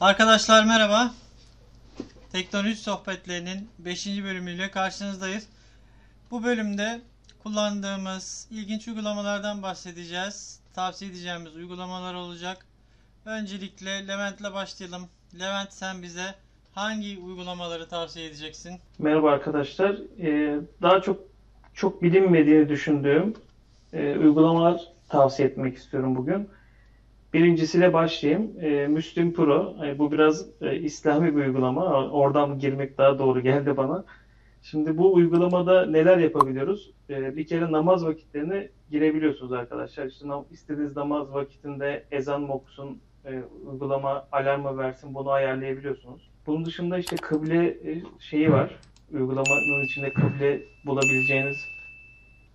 Arkadaşlar merhaba. Teknoloji sohbetlerinin 5. bölümüyle karşınızdayız. Bu bölümde kullandığımız ilginç uygulamalardan bahsedeceğiz. Tavsiye edeceğimiz uygulamalar olacak. Öncelikle Levent'le başlayalım. Levent sen bize hangi uygulamaları tavsiye edeceksin? Merhaba arkadaşlar. Ee, daha çok çok bilinmediğini düşündüğüm e, uygulamalar tavsiye etmek istiyorum bugün. Birincisiyle başlayayım. E, Müslüm Pro. E, bu biraz e, İslami bir uygulama. Oradan girmek daha doğru geldi bana. Şimdi bu uygulamada neler yapabiliyoruz? E, bir kere namaz vakitlerine girebiliyorsunuz arkadaşlar. İşte istediğiniz namaz vakitinde ezan okusun, e, uygulama alarm mı versin bunu ayarlayabiliyorsunuz. Bunun dışında işte kıble e, şeyi var. Uygulamanın içinde kıble bulabileceğiniz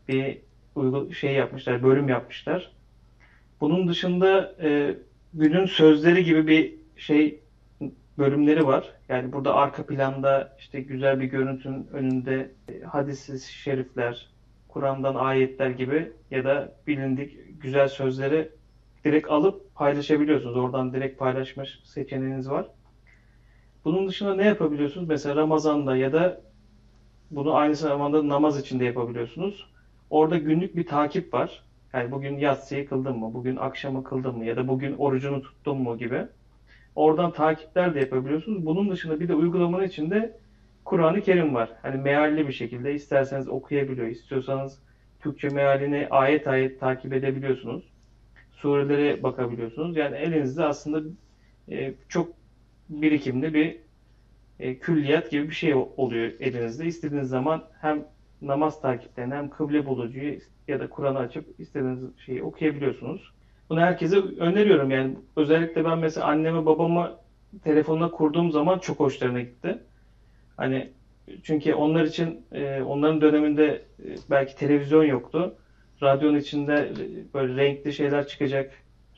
bir şey yapmışlar, bölüm yapmışlar. Bunun dışında e, günün sözleri gibi bir şey bölümleri var. Yani burada arka planda işte güzel bir görüntünün önünde e, hadis-i şerifler, Kur'an'dan ayetler gibi ya da bilindik güzel sözleri direkt alıp paylaşabiliyorsunuz. Oradan direkt paylaşma seçeneğiniz var. Bunun dışında ne yapabiliyorsunuz? Mesela Ramazan'da ya da bunu aynı zamanda namaz için de yapabiliyorsunuz. Orada günlük bir takip var. Yani bugün yatsıyı kıldın mı, bugün akşamı kıldın mı ya da bugün orucunu tuttun mu gibi. Oradan takipler de yapabiliyorsunuz. Bunun dışında bir de uygulamanın içinde Kur'an-ı Kerim var. Hani mealli bir şekilde isterseniz okuyabiliyor, istiyorsanız Türkçe mealini ayet ayet takip edebiliyorsunuz. Surelere bakabiliyorsunuz. Yani elinizde aslında e, çok birikimli bir e, külliyat gibi bir şey oluyor elinizde. İstediğiniz zaman hem namaz takiplerini hem kıble bulucuyu ya da Kur'an'ı açıp istediğiniz şeyi okuyabiliyorsunuz. Bunu herkese öneriyorum yani özellikle ben mesela anneme babama telefonuna kurduğum zaman çok hoşlarına gitti. Hani çünkü onlar için e, onların döneminde e, belki televizyon yoktu. Radyonun içinde e, böyle renkli şeyler çıkacak,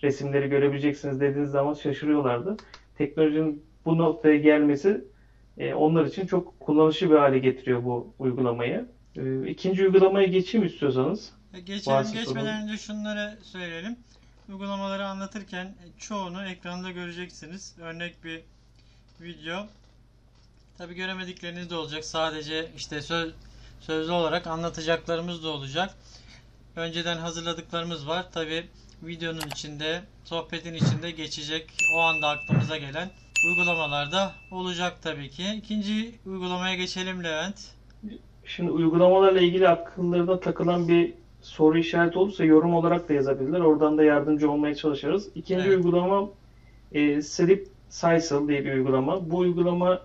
resimleri görebileceksiniz dediğiniz zaman şaşırıyorlardı. Teknolojinin bu noktaya gelmesi onlar için çok kullanışlı bir hale getiriyor bu uygulamayı. E, ikinci uygulamaya geçeyim istiyorsanız. E, Geçelim geçmeden sorun. önce şunları söyleyelim. Uygulamaları anlatırken e, çoğunu ekranda göreceksiniz. Örnek bir video. Tabi göremedikleriniz de olacak. Sadece işte söz, sözlü olarak anlatacaklarımız da olacak. Önceden hazırladıklarımız var. Tabi videonun içinde, sohbetin içinde geçecek o anda aklımıza gelen uygulamalar da olacak tabii ki. İkinci uygulamaya geçelim Levent. Şimdi uygulamalarla ilgili akıllarına takılan bir soru işareti olursa yorum olarak da yazabilirler. Oradan da yardımcı olmaya çalışırız. İkinci Evet. uygulama e, Sleep Cycle diye bir uygulama. Bu uygulama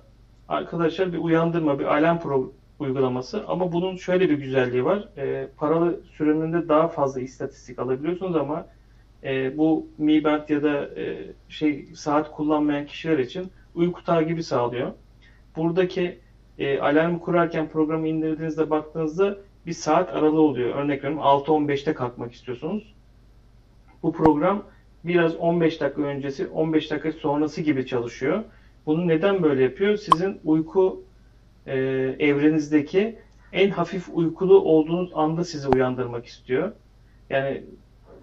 arkadaşlar bir uyandırma, bir alarm pro uygulaması. Ama bunun şöyle bir güzelliği var. E, paralı sürümünde daha fazla istatistik alabiliyorsunuz ama e, bu Mi Band ya da e, şey saat kullanmayan kişiler için uyku takibi sağlıyor. Buradaki e, alarmı kurarken programı indirdiğinizde baktığınızda bir saat aralığı oluyor. Örnek veriyorum 6.15'te kalkmak istiyorsunuz. Bu program biraz 15 dakika öncesi, 15 dakika sonrası gibi çalışıyor. Bunu neden böyle yapıyor? Sizin uyku e, evrenizdeki en hafif uykulu olduğunuz anda sizi uyandırmak istiyor. Yani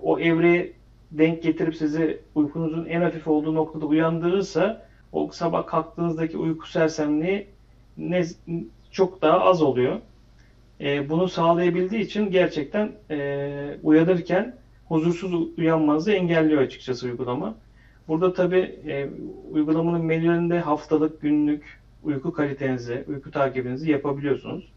o evreye denk getirip sizi uykunuzun en hafif olduğu noktada uyandırırsa o sabah kalktığınızdaki uyku sersemliği ne, çok daha az oluyor. E, bunu sağlayabildiği için gerçekten e, uyanırken huzursuz uyanmanızı engelliyor açıkçası uygulama. Burada tabii e, uygulamanın menülerinde haftalık, günlük uyku kalitenizi, uyku takibinizi yapabiliyorsunuz.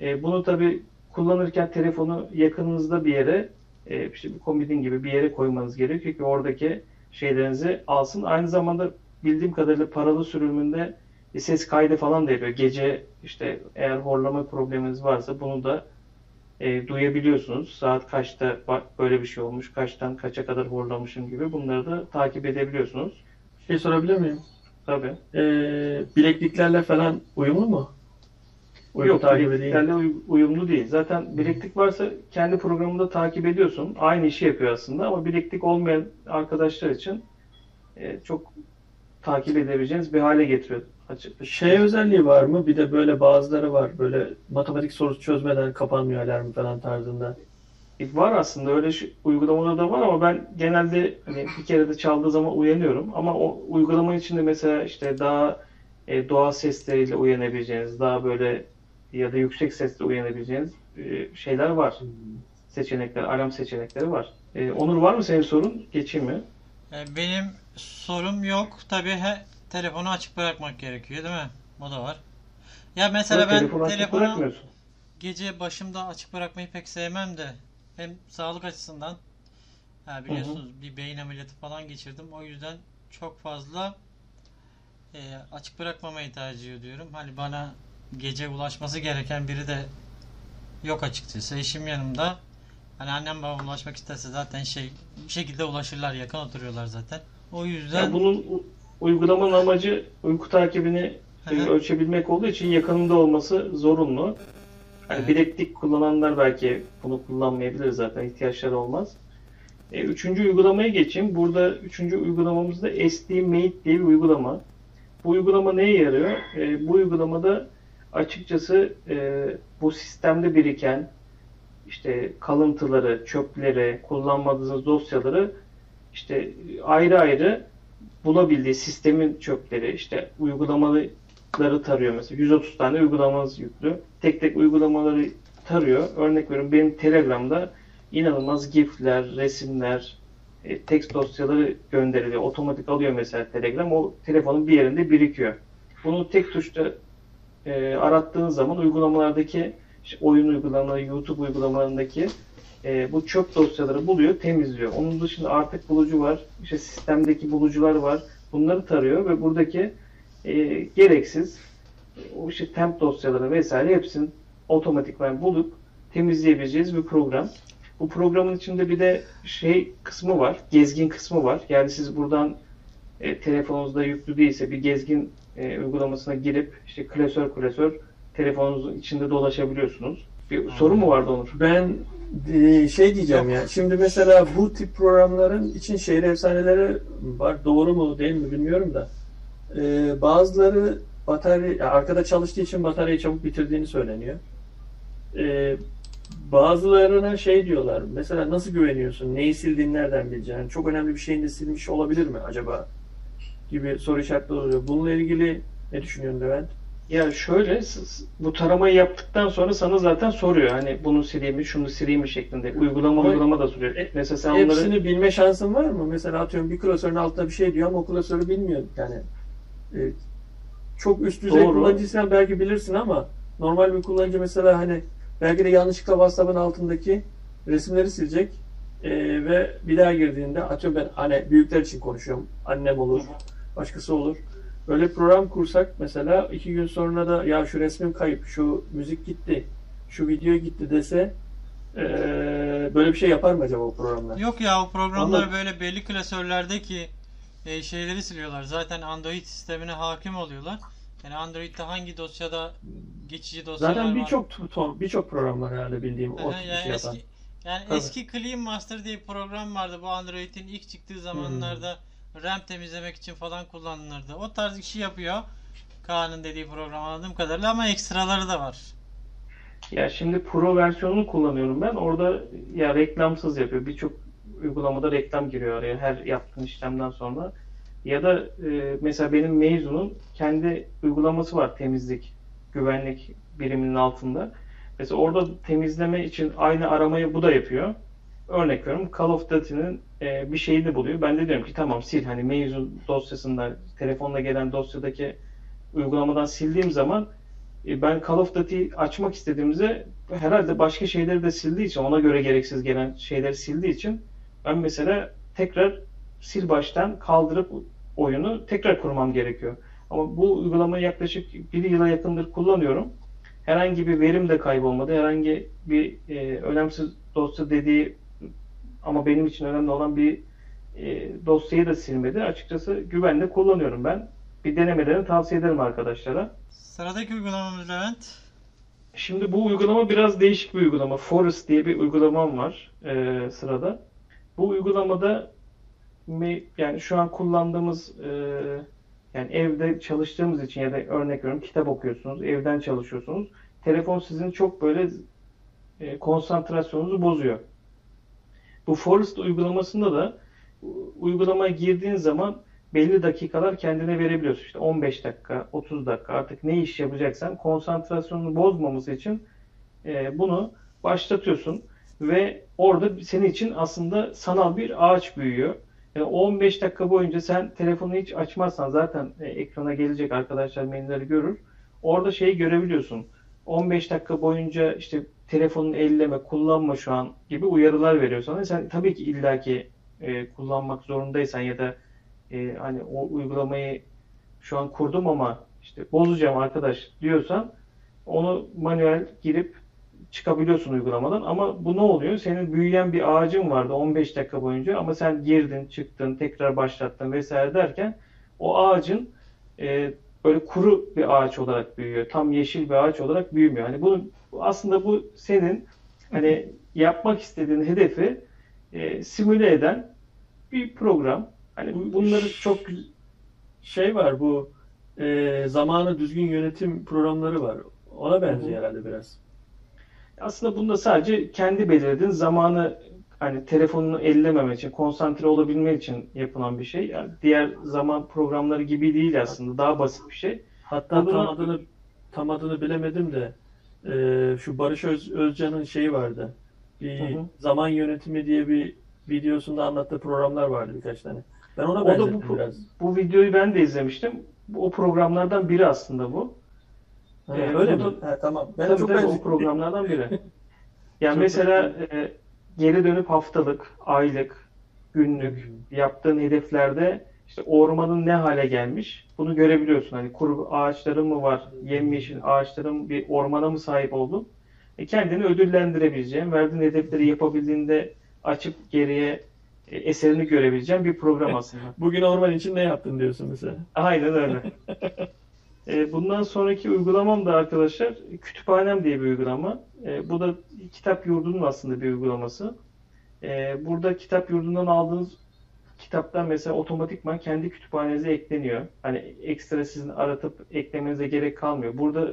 E, bunu tabii kullanırken telefonu yakınınızda bir yere, e, işte bir komodin gibi bir yere koymanız gerekiyor ki oradaki şeylerinizi alsın. Aynı zamanda bildiğim kadarıyla paralı sürümünde e, ses kaydı falan da yapıyor. Gece işte eğer horlama probleminiz varsa bunu da e, duyabiliyorsunuz. Saat kaçta bak böyle bir şey olmuş, kaçtan kaça kadar horlamışım gibi bunları da takip edebiliyorsunuz. Şey sorabilir miyim? Tabii. Ee, bilekliklerle falan uyumlu mu? Uyku Yok, bilekliklerle uy- uyumlu değil. Zaten bileklik varsa kendi programında takip ediyorsun. Aynı işi yapıyor aslında ama bileklik olmayan arkadaşlar için e, çok takip edebileceğiniz bir hale getiriyor açıkçası. Şey özelliği var mı? Bir de böyle bazıları var. Böyle matematik sorusu çözmeden kapanmıyor alarm falan tarzında. E, Var aslında öyle şu- uygulamalar da var ama ben genelde hani bir kere de çaldığı zaman uyanıyorum. Ama o uygulama içinde mesela işte daha e, doğa sesleriyle uyanabileceğiniz, daha böyle ya da yüksek sesle uyanabileceğiniz e, şeyler var. Seçenekler, alarm seçenekleri var. E, Onur var mı senin sorun? Geçeyim mi? E, Benim sorum yok. Tabii he, telefonu açık bırakmak gerekiyor değil mi? O da var. Ya mesela Yok, ben telefonu gece başımda açık bırakmayı pek sevmem de hem sağlık açısından ha biliyorsunuz bir beyin ameliyatı falan geçirdim. O yüzden çok fazla e, açık bırakmamayı tercih ediyorum. Hani bana gece ulaşması gereken biri de yok açıkçası. Eşim yanımda. Hani annem babam ulaşmak isterse zaten şey bir şekilde ulaşırlar. Yakın oturuyorlar zaten. O yüzden Ya bunun uygulamanın amacı uyku takibini Hı e, ölçebilmek olduğu için yakınında olması zorunlu. Evet. bileklik kullananlar belki bunu kullanmayabilir zaten ihtiyaçları olmaz. E, üçüncü uygulamaya geçeyim. Burada üçüncü uygulamamız da SD Mate diye bir uygulama. Bu uygulama neye yarıyor? E, bu uygulamada açıkçası e, bu sistemde biriken işte kalıntıları, çöpleri, kullanmadığınız dosyaları işte ayrı ayrı bulabildiği sistemin çöpleri, işte uygulamaları tarıyor mesela. 130 tane uygulamanız yüklü. Tek tek uygulamaları tarıyor. Örnek veriyorum benim Telegram'da inanılmaz GIF'ler, resimler, e, text dosyaları gönderiliyor. Otomatik alıyor mesela Telegram. O telefonun bir yerinde birikiyor. Bunu tek tuşta e, arattığınız zaman uygulamalardaki işte oyun uygulamaları, YouTube uygulamalarındaki e, bu çöp dosyaları buluyor, temizliyor. Onun dışında artık bulucu var, işte sistemdeki bulucular var. Bunları tarıyor ve buradaki e, gereksiz o işte temp dosyaları vesaire hepsini otomatikman bulup temizleyebileceğiz bir program. Bu programın içinde bir de şey kısmı var, gezgin kısmı var. Yani siz buradan e, telefonunuzda yüklü değilse bir gezgin e, uygulamasına girip işte klasör klasör telefonunuzun içinde dolaşabiliyorsunuz. Bir sorun mu vardı Onur? Ben e, şey diyeceğim ya. Şimdi mesela bu tip programların için şehir efsaneleri var. Doğru mu değil mi bilmiyorum da. E, bazıları batarya ya arkada çalıştığı için bataryayı çabuk bitirdiğini söyleniyor. E, bazılarına şey diyorlar. Mesela nasıl güveniyorsun? Neyi sildiğini nereden bileceksin? Çok önemli bir şeyin de silmiş olabilir mi acaba? Gibi soru işaretleri oluyor. Bununla ilgili ne düşünüyorsun Levent? Ya şöyle bu taramayı yaptıktan sonra sana zaten soruyor. Hani bunu sileyim mi, şunu sileyim mi şeklinde. Uygulama Ama- uygulama da soruyor. E, Mesela sen onları Hepsini bilme şansın var mı? Mesela atıyorum bir klasörün altında bir şey diyor ama o klasörü bilmiyor. Yani e, çok üst düzey Doğru. kullanıcıysan belki bilirsin ama normal bir kullanıcı mesela hani belki de yanlışlıkla WhatsApp'ın altındaki resimleri silecek e, ve bir daha girdiğinde atıyorum ben hani büyükler için konuşuyorum. Annem olur, başkası olur. Böyle bir program kursak mesela iki gün sonra da ya şu resmim kayıp, şu müzik gitti, şu video gitti dese e, böyle bir şey yapar mı acaba o programlar? Yok ya o programlar Ama- böyle belli klasörlerdeki e, şeyleri siliyorlar. Zaten Android sistemine hakim oluyorlar. Yani Android'de hangi dosyada geçici dosyalar Zaten birçok birçok program var herhalde bildiğim o Aha, yani şey yapan. eski yani Tabii. eski Clean Master diye bir program vardı. Bu Android'in ilk çıktığı zamanlarda Hmm. RAM temizlemek için falan kullanılırdı. O tarz işi yapıyor. Kaan'ın dediği program anladığım kadarıyla ama ekstraları da var. ya şimdi Pro versiyonunu kullanıyorum ben. Orada ya reklamsız yapıyor. Birçok uygulamada reklam giriyor araya her yaptığın işlemden sonra. Ya da e, mesela benim Meizu'nun kendi uygulaması var temizlik, güvenlik biriminin altında. Mesela orada temizleme için aynı aramayı bu da yapıyor. Örnek veriyorum Call of Duty'nin e, bir şeyini buluyor. Ben de diyorum ki tamam sil hani Meizu dosyasında telefonla gelen dosyadaki uygulamadan sildiğim zaman e, ben Call of Duty açmak istediğimizde herhalde başka şeyleri de sildiği için ona göre gereksiz gelen şeyleri sildiği için ben mesela tekrar sil baştan kaldırıp oyunu tekrar kurmam gerekiyor. Ama bu uygulamayı yaklaşık bir yıla yakındır kullanıyorum. Herhangi bir verim de kaybolmadı. Herhangi bir e, önemsiz dosya dediği ama benim için önemli olan bir e, dosyayı da silmedi. Açıkçası güvenle kullanıyorum ben. Bir denemelerini tavsiye ederim arkadaşlara. Sıradaki uygulamamız Levent. Şimdi bu uygulama biraz değişik bir uygulama. Forest diye bir uygulamam var e, sırada. Bu uygulamada yani şu an kullandığımız e, yani evde çalıştığımız için ya da örnek veriyorum kitap okuyorsunuz, evden çalışıyorsunuz. Telefon sizin çok böyle e, konsantrasyonunuzu bozuyor. Bu Forest uygulamasında da uygulamaya girdiğin zaman belli dakikalar kendine verebiliyorsun. İşte 15 dakika, 30 dakika artık ne iş yapacaksan konsantrasyonunu bozmaması için e, bunu başlatıyorsun ve orada senin için aslında sanal bir ağaç büyüyor. Yani 15 dakika boyunca sen telefonu hiç açmazsan zaten e, ekrana gelecek arkadaşlar menüleri görür. Orada şeyi görebiliyorsun. 15 dakika boyunca işte telefonunu elleme, kullanma şu an gibi uyarılar veriyor sana. Sen tabii ki illaki e, kullanmak zorundaysan ya da e, hani o uygulamayı şu an kurdum ama işte bozacağım arkadaş diyorsan onu manuel girip çıkabiliyorsun uygulamadan ama bu ne oluyor? Senin büyüyen bir ağacın vardı 15 dakika boyunca ama sen girdin, çıktın, tekrar başlattın vesaire derken o ağacın e, böyle kuru bir ağaç olarak büyüyor. Tam yeşil bir ağaç olarak büyümüyor. Hani bunu aslında bu senin hani yapmak istediğin hedefi e, simüle eden bir program. Hani bunları çok şey var bu e, zamanı düzgün yönetim programları var. Ona benziyor herhalde biraz. Aslında bunda sadece kendi belirlediğin zamanı hani telefonunu ellememe için, konsantre olabilmen için yapılan bir şey. Yani diğer zaman programları gibi değil aslında. Daha basit bir şey. Hatta tam adını tam adını bilemedim de e, şu Barış Öz, Özcan'ın şeyi vardı. Bir hı hı. zaman yönetimi diye bir videosunda anlattığı programlar vardı birkaç tane. Ben ona benzettim bu, biraz. Bu videoyu ben de izlemiştim. O programlardan biri aslında bu. Ha, ee, öyle mi? Ha, tamam. Ben tabii, çok tabii, o programlardan biri. Yani mesela e, geri dönüp haftalık, aylık, günlük yaptığın hedeflerde işte ormanın ne hale gelmiş bunu görebiliyorsun. Hani kuru ağaçların mı var, yemyeşil ağaçların bir ormana mı sahip oldun? E kendini ödüllendirebileceğin, verdiğin hedefleri yapabildiğinde açıp geriye e, eserini görebileceğin bir program aslında. Bugün orman için ne yaptın diyorsun mesela. Aynen öyle. E, bundan sonraki uygulamam da arkadaşlar Kütüphanem diye bir uygulama. E, bu da kitap yurdunun aslında bir uygulaması. Burada kitap yurdundan aldığınız kitaplar mesela otomatikman kendi kütüphanenize ekleniyor. Hani ekstra sizin aratıp eklemenize gerek kalmıyor. Burada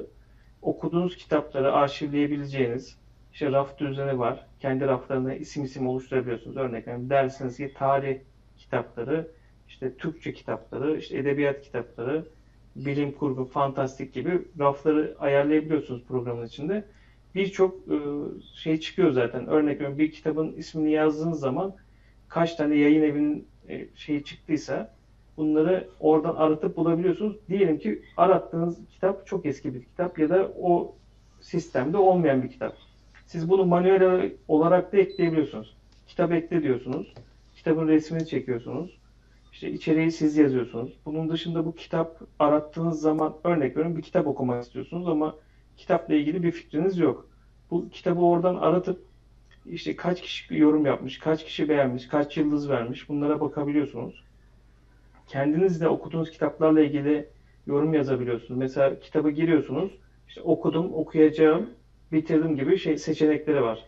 okuduğunuz kitapları arşivleyebileceğiniz işte raf düzeni var. Kendi raflarına isim isim oluşturabiliyorsunuz. Örnek veriyorum dersiniz ki tarih kitapları, işte Türkçe kitapları, işte edebiyat kitapları, bilim kurgu, fantastik gibi rafları ayarlayabiliyorsunuz programın içinde. Birçok e, şey çıkıyor zaten. Örnek veriyorum bir kitabın ismini yazdığınız zaman kaç tane yayın evinin e, şeyi çıktıysa bunları oradan aratıp bulabiliyorsunuz. Diyelim ki arattığınız kitap çok eski bir kitap ya da o sistemde olmayan bir kitap. Siz bunu manuel olarak da ekleyebiliyorsunuz. Kitap ekle diyorsunuz. Kitabın resmini çekiyorsunuz. İşte içeriği siz yazıyorsunuz. Bunun dışında bu kitap arattığınız zaman örnek veriyorum bir kitap okumak istiyorsunuz ama kitapla ilgili bir fikriniz yok. Bu kitabı oradan aratıp işte kaç kişi yorum yapmış, kaç kişi beğenmiş, kaç yıldız vermiş bunlara bakabiliyorsunuz. Kendiniz de okuduğunuz kitaplarla ilgili yorum yazabiliyorsunuz. Mesela kitabı giriyorsunuz. İşte okudum, okuyacağım, bitirdim gibi şey seçenekleri var.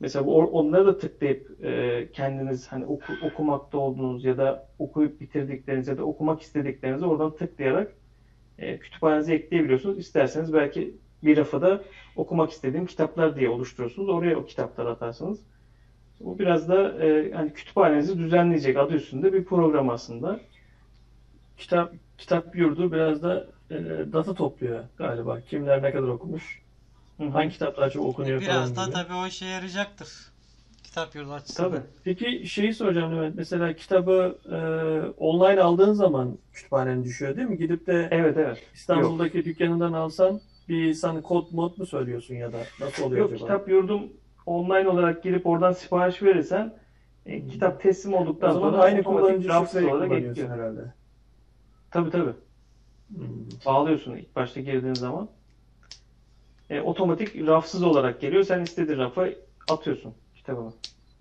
Mesela bu, onları da tıklayıp e, kendiniz hani oku, okumakta olduğunuz ya da okuyup bitirdikleriniz ya da okumak istediklerinizi oradan tıklayarak e, kütüphanenize ekleyebiliyorsunuz. İsterseniz belki bir rafa da okumak istediğim kitaplar diye oluşturursunuz. Oraya o kitapları atarsınız. Bu biraz da e, hani kütüphanenizi düzenleyecek adı üstünde bir program aslında. Kitap kitap yurdu biraz da e, data topluyor galiba. Kimler ne kadar okumuş, Hangi kitaplar çok okunuyor biraz falan Biraz da tabii o işe yarayacaktır. Kitap yurdu açısından. Tabii. Peki şeyi soracağım Mehmet. Mesela kitabı e, online aldığın zaman kütüphanen düşüyor değil mi? Gidip de evet, evet. İstanbul'daki Yok. dükkanından alsan bir sana kod mod mu söylüyorsun ya da nasıl oluyor Yok, acaba? kitap yurdum online olarak girip oradan sipariş verirsen e, kitap teslim olduktan sonra aynı kullanıcı şifreyi kullanıyorsun herhalde. Tabii tabii. Hmm. Bağlıyorsun ilk başta girdiğin zaman. E, otomatik rafsız olarak geliyor. Sen istediğin rafa atıyorsun kitabını.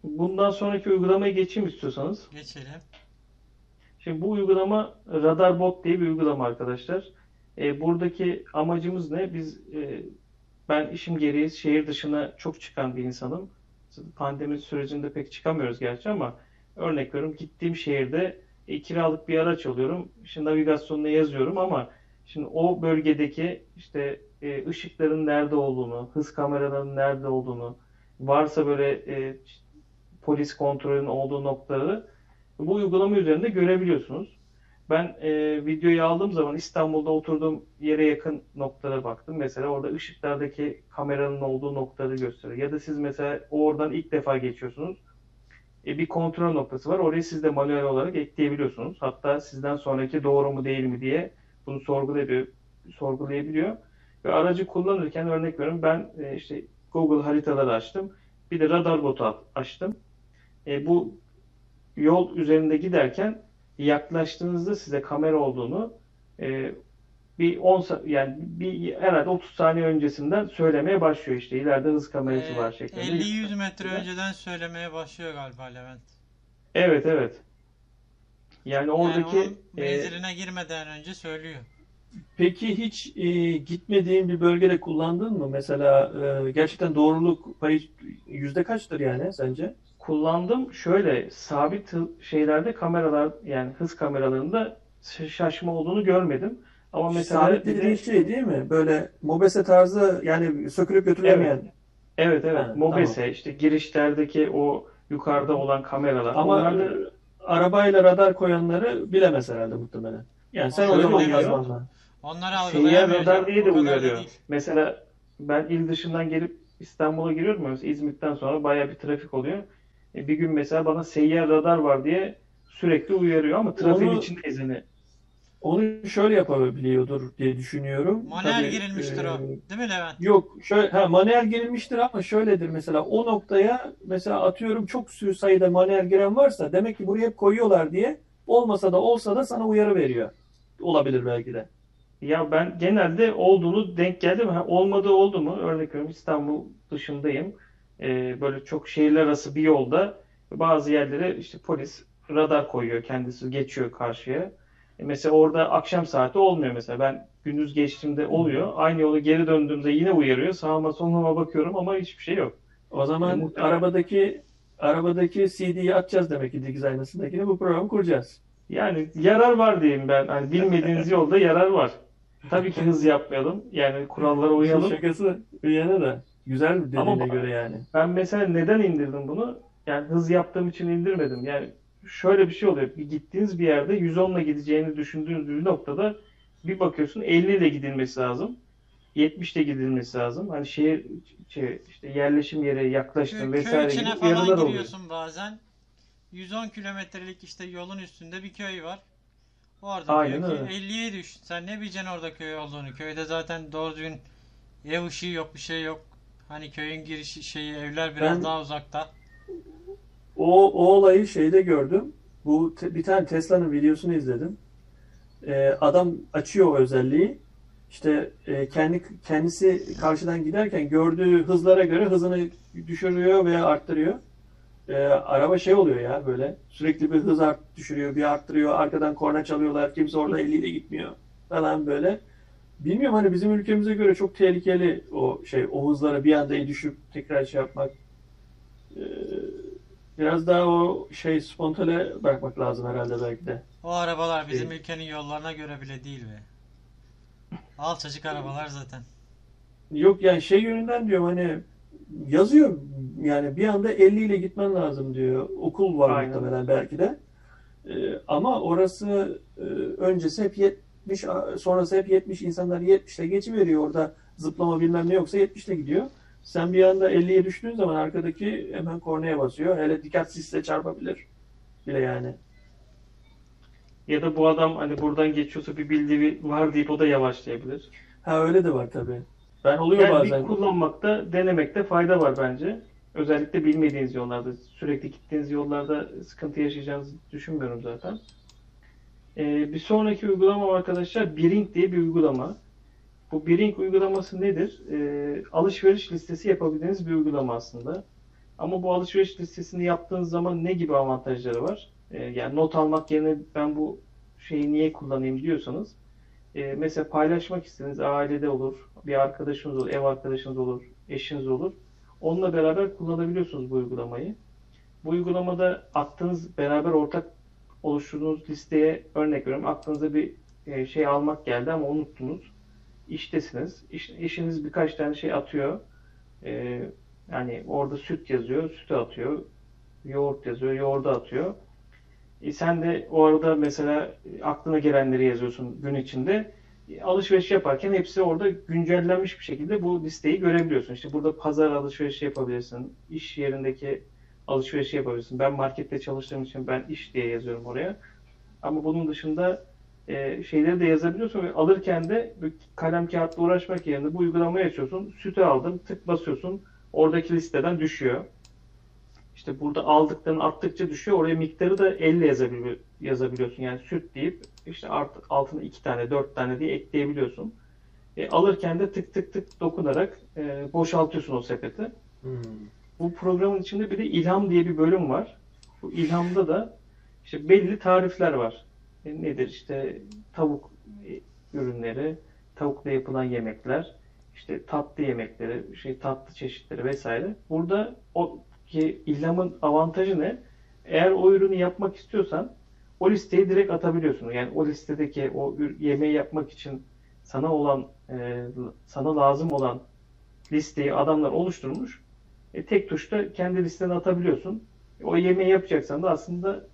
Bundan sonraki uygulamaya geçeyim istiyorsanız. Geçelim. Şimdi bu uygulama Radarbot diye bir uygulama arkadaşlar. E, buradaki amacımız ne? Biz e, ben işim gereği şehir dışına çok çıkan bir insanım. Pandemi sürecinde pek çıkamıyoruz gerçi ama örnek veriyorum gittiğim şehirde e, kiralık bir araç alıyorum. İşte navigasyonuna yazıyorum ama şimdi o bölgedeki işte e, ışıkların nerede olduğunu, hız kameralarının nerede olduğunu, varsa böyle e, polis kontrolünün olduğu noktaları bu uygulama üzerinde görebiliyorsunuz. Ben e, videoyu aldığım zaman İstanbul'da oturduğum yere yakın noktalara baktım. Mesela orada ışıklardaki kameranın olduğu noktaları gösteriyor. Ya da siz mesela oradan ilk defa geçiyorsunuz. E, bir kontrol noktası var. Orayı siz de manuel olarak ekleyebiliyorsunuz. Hatta sizden sonraki doğru mu değil mi diye bunu sorgulayabiliyor, sorgulayabiliyor. Ve aracı kullanırken örnek veriyorum ben e, işte Google haritaları açtım. Bir de radar botu açtım. E, bu yol üzerinde giderken yaklaştığınızda size kamera olduğunu e, bir 10 yani bir herhalde 30 saniye öncesinden söylemeye başlıyor işte ileride hız kamerası Ee, var şeklinde. 50-100 metre önceden söylemeye başlıyor galiba Levent. Evet evet. Yani oradaki yani e, menziline girmeden önce söylüyor. Peki hiç e, gitmediğin bir bölgede kullandın mı? Mesela e, gerçekten doğruluk payı yüzde kaçtır yani sence? kullandım. Şöyle sabit şeylerde kameralar yani hız kameralarında şaşma olduğunu görmedim. Ama mesela Sabit bir de- dediğin şey değil mi? Böyle mobese tarzı yani sökülüp götürülemeyen. Evet evet. Ha, Mobese işte girişlerdeki o yukarıda olan kameralar. Ama onlar da e, arabayla radar koyanları bilemez herhalde muhtemelen. Yani sen o Şöyle zaman demiyor. yazmanla. Onları seyyar algılayamıyor. radar diye de uyarıyor. değil. Mesela ben il dışından gelip İstanbul'a giriyorum ya, mesela İzmit'ten sonra bayağı bir trafik oluyor. E, bir gün mesela bana seyyar radar var diye sürekli uyarıyor ama trafiğin Onu- içindeyiz hani. Onu şöyle yapabiliyordur diye düşünüyorum. Manuel Tabii, girilmiştir e, o. Değil mi Levent? Yok, şöyle ha, manuel girilmiştir ama şöyledir mesela o noktaya mesela atıyorum çok sürü sayıda manuel giren varsa demek ki buraya hep koyuyorlar diye olmasa da olsa da sana uyarı veriyor. Olabilir belki de. Ya ben genelde olduğunu denk geldim. Ha, olmadığı oldu mu? Örnek veriyorum İstanbul dışındayım. Ee, böyle çok şehirler arası bir yolda bazı yerlere işte polis radar koyuyor kendisi geçiyor karşıya. E mesela orada akşam saati olmuyor mesela. Ben gündüz geçtiğimde oluyor. Aynı yola geri döndüğümde yine uyarıyor. Sağıma soluma bakıyorum ama hiçbir şey yok. O zaman E, muhtemelen- arabadaki arabadaki CD'yi atacağız demek ki dikiz aynasındakine bu programı kuracağız. Yani yarar var diyeyim ben. Hani bilmediğiniz yolda yarar var. Tabii ki hız yapmayalım. Yani kurallara uyalım. Şakası bir yana da güzel dediğine Ama- göre yani. Ben mesela neden indirdim bunu? Yani hız yaptığım için indirmedim. Yani şöyle bir şey oluyor. Bir gittiğiniz bir yerde 110 ile gideceğini düşündüğünüz bir noktada bir bakıyorsun 50 ile gidilmesi lazım. 70 ile gidilmesi lazım. Hani şehir şey, işte yerleşim yere yaklaştın Köy, vesaire köy içine gibi falan oluyor. giriyorsun bazen. 110 kilometrelik işte yolun üstünde bir köy var. Orada Aynen diyor ki öyle. 50'ye düş. Sen ne bileceksin orada köy olduğunu. Köyde zaten doğru düzgün ev ışığı yok bir şey yok. Hani köyün girişi şeyi evler biraz Ben- daha uzakta. O, o olayı şeyde gördüm. Bu te- bir tane Tesla'nın videosunu izledim. Ee, adam açıyor o özelliği. İşte e, kendi kendisi karşıdan giderken gördüğü hızlara göre hızını düşürüyor veya arttırıyor. Ee, araba şey oluyor ya böyle sürekli bir hız art düşürüyor, bir arttırıyor. Arkadan korna çalıyorlar. Kimse orada 50 ile gitmiyor falan böyle. Bilmiyorum hani bizim ülkemize göre çok tehlikeli o şey o hızlara bir anda düşüp tekrar şey yapmak. Ee, Biraz daha o şey spontane bırakmak lazım herhalde belki de. O arabalar bizim Şey- ülkenin yollarına göre bile değil be. Alçacık arabalar zaten. Yok yani şey yönünden diyorum hani yazıyor yani bir anda 50 ile gitmen lazım diyor. Okul var Aynen. muhtemelen belki de. Ee, ama orası e, öncesi hep 70 sonrası hep 70 insanlar 70 ile geçiveriyor orada zıplama bilmem ne yoksa 70 ile gidiyor. Sen bir anda 50'ye düştüğün zaman arkadaki hemen kornaya basıyor. Hele dikkatsizse çarpabilir bile yani. Ya da bu adam hani buradan geçiyorsa bir bildiği var deyip o da yavaşlayabilir. Ha öyle de var tabii. Ben oluyor Yani bazen. kullanmakta, denemekte fayda var bence. Özellikle bilmediğiniz yollarda, sürekli gittiğiniz yollarda sıkıntı yaşayacağınızı düşünmüyorum zaten. Ee, bir sonraki uygulama arkadaşlar Biring diye bir uygulama. Bu Biring uygulaması nedir? Ee, alışveriş listesi yapabildiğiniz bir uygulama aslında. Ama bu alışveriş listesini yaptığınız zaman ne gibi avantajları var? Ee, yani not almak yerine ben bu şeyi niye kullanayım diyorsanız e, mesela paylaşmak istediğiniz ailede olur, bir arkadaşınız olur, ev arkadaşınız olur, eşiniz olur. Onunla beraber kullanabiliyorsunuz bu uygulamayı. Bu uygulamada attığınız beraber ortak oluşturduğunuz listeye örnek veriyorum. Aklınıza bir e, şey almak geldi ama unuttunuz. İştesiniz. İş, eşiniz birkaç tane şey atıyor. E, yani orada süt yazıyor, sütü atıyor. yoğurt yazıyor, yoğurda atıyor. E sen de o arada mesela aklına gelenleri yazıyorsun gün içinde. E, alışveriş yaparken hepsi orada güncellenmiş bir şekilde bu listeyi görebiliyorsun. İşte burada pazar alışverişi yapabilirsin, iş yerindeki alışverişi yapabilirsin. Ben markette çalıştığım için ben iş diye yazıyorum oraya. Ama bunun dışında e, şeyleri de yazabiliyorsun ve alırken de kalem kağıtla uğraşmak yerine bu uygulamayı açıyorsun. Sütü aldım, tık basıyorsun. Oradaki listeden düşüyor. İşte burada aldıklarını arttıkça düşüyor. Oraya miktarı da elle yazabili yazabiliyorsun. Yani süt deyip işte art, altına iki tane, dört tane diye ekleyebiliyorsun. E, alırken de tık tık tık dokunarak e, boşaltıyorsun o sepeti. Hmm. Bu programın içinde bir de ilham diye bir bölüm var. Bu ilhamda da işte belli tarifler var. E, nedir? İşte tavuk e, ürünleri, tavukla yapılan yemekler, işte tatlı yemekleri, şey tatlı çeşitleri vesaire. Burada o ki ilhamın avantajı ne? Eğer o ürünü yapmak istiyorsan o listeyi direkt atabiliyorsun. Yani o listedeki o yemeği yapmak için sana olan e, sana lazım olan listeyi adamlar oluşturmuş. E, tek tuşta kendi listene atabiliyorsun. E, o yemeği yapacaksan da aslında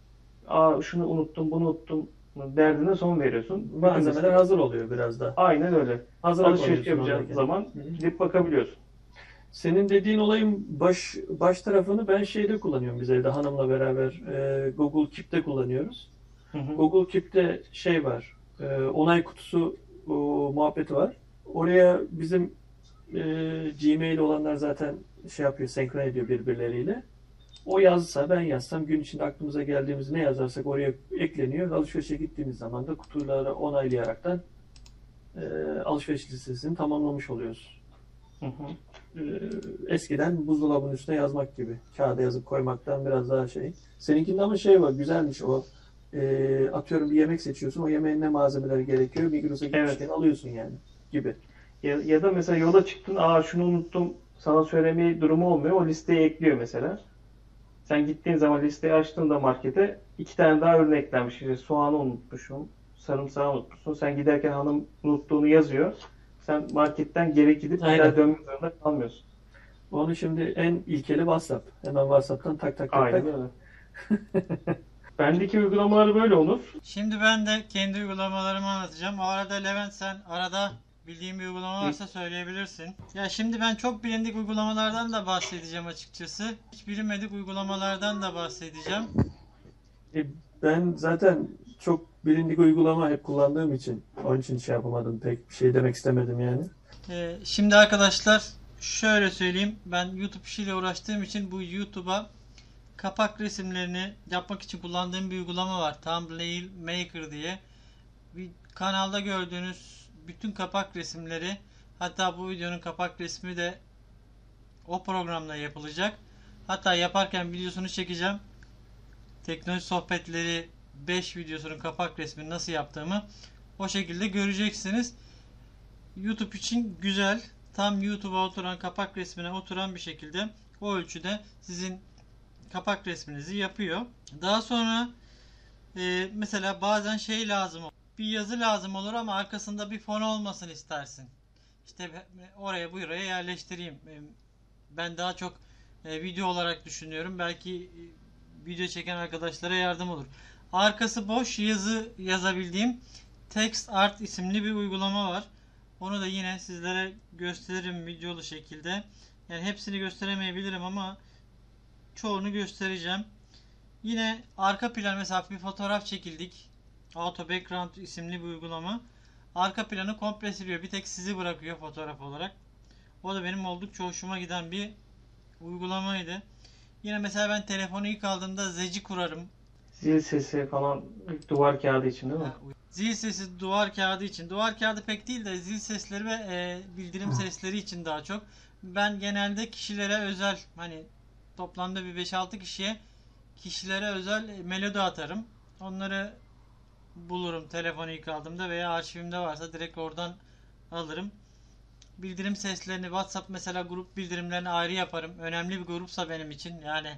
Aa, şunu unuttum, bunu unuttum derdine son veriyorsun. Malzemeler hazır oluyor biraz da. Aynen öyle. Hazır Alışveriş yapacağın zaman gidip bakabiliyorsun. Senin dediğin olayın baş baş tarafını ben şeyde kullanıyorum biz evde hanımla beraber e, Google Keep'te kullanıyoruz. Hı hı. Google Keep'te şey var, e, onay kutusu o, muhabbeti var. Oraya bizim e, Gmail olanlar zaten şey yapıyor, senkron ediyor birbirleriyle. O yazsa, ben yazsam gün içinde aklımıza geldiğimiz ne yazarsak oraya ekleniyor. Alışverişe gittiğimiz zaman da kutuları onaylayaraktan e, alışveriş listesini tamamlamış oluyoruz. Hı hı. E, eskiden buzdolabının üstüne yazmak gibi. Kağıda yazıp koymaktan biraz daha şey. Seninkinde ama şey var, güzelmiş o. E, atıyorum bir yemek seçiyorsun. O yemeğin ne malzemeleri gerekiyor? Migros'a gitmişken alıyorsun yani gibi. Ya, ya da mesela yola çıktın, aa şunu unuttum, sana söylemeyi durumu olmuyor. O listeye ekliyor mesela. Sen gittiğin zaman listeyi açtığında markete iki tane daha ürün eklenmiş. İşte soğanı unutmuşum, sarımsağı unutmuşsun. Sen giderken hanım unuttuğunu yazıyor. Sen marketten geri gidip bir Aynen. daha dönmek zorunda kalmıyorsun. Onu şimdi en ilkeli WhatsApp. Hemen WhatsApp'tan tak tak tak Aynen tak. öyle. Bendeki uygulamalar böyle olur. Şimdi ben de kendi uygulamalarımı anlatacağım. O arada Levent sen arada bildiğin bir uygulama varsa söyleyebilirsin. Ya şimdi ben çok bilindik uygulamalardan da bahsedeceğim açıkçası. Hiç bilinmedik uygulamalardan da bahsedeceğim. E, ben zaten çok bilindik uygulama hep kullandığım için onun için şey yapamadım. Pek bir şey demek istemedim yani. Ee, şimdi arkadaşlar şöyle söyleyeyim. Ben YouTube işiyle uğraştığım için bu YouTube'a kapak resimlerini yapmak için kullandığım bir uygulama var. Thumbnail Maker diye. Bir kanalda gördüğünüz bütün kapak resimleri hatta bu videonun kapak resmi de o programda yapılacak. Hatta yaparken videosunu çekeceğim. Teknoloji sohbetleri 5 videosunun kapak resmini nasıl yaptığımı o şekilde göreceksiniz. YouTube için güzel. Tam YouTube'a oturan kapak resmine oturan bir şekilde o ölçüde sizin kapak resminizi yapıyor. Daha sonra e, mesela bazen şey lazım. Bir yazı lazım olur ama arkasında bir fon olmasın istersin. İşte oraya buraya yerleştireyim. E, Ben daha çok e, video olarak düşünüyorum. Belki e, video çeken arkadaşlara yardım olur. Arkası boş yazı yazabildiğim Text Art isimli bir uygulama var. Onu da yine sizlere gösteririm videolu şekilde. Yani hepsini gösteremeyebilirim ama çoğunu göstereceğim. Yine arka plan mesela bir fotoğraf çekildik. Auto Background isimli bir uygulama. Arka planı komple siliyor. Bir tek sizi bırakıyor fotoğraf olarak. O da benim oldukça hoşuma giden bir uygulamaydı. Yine mesela ben telefonu ilk aldığımda Zeci kurarım. Zil sesi falan duvar kağıdı için değil mi? Zil sesi duvar kağıdı için. Duvar kağıdı pek değil de zil sesleri ve e, bildirim sesleri için daha çok. Ben genelde kişilere özel hani toplamda bir 5-6 kişiye kişilere özel e, melodi atarım. Onları bulurum telefonu ilk aldığımda veya arşivimde varsa direkt oradan alırım. Bildirim seslerini WhatsApp mesela grup bildirimlerini ayrı yaparım. Önemli bir grupsa benim için yani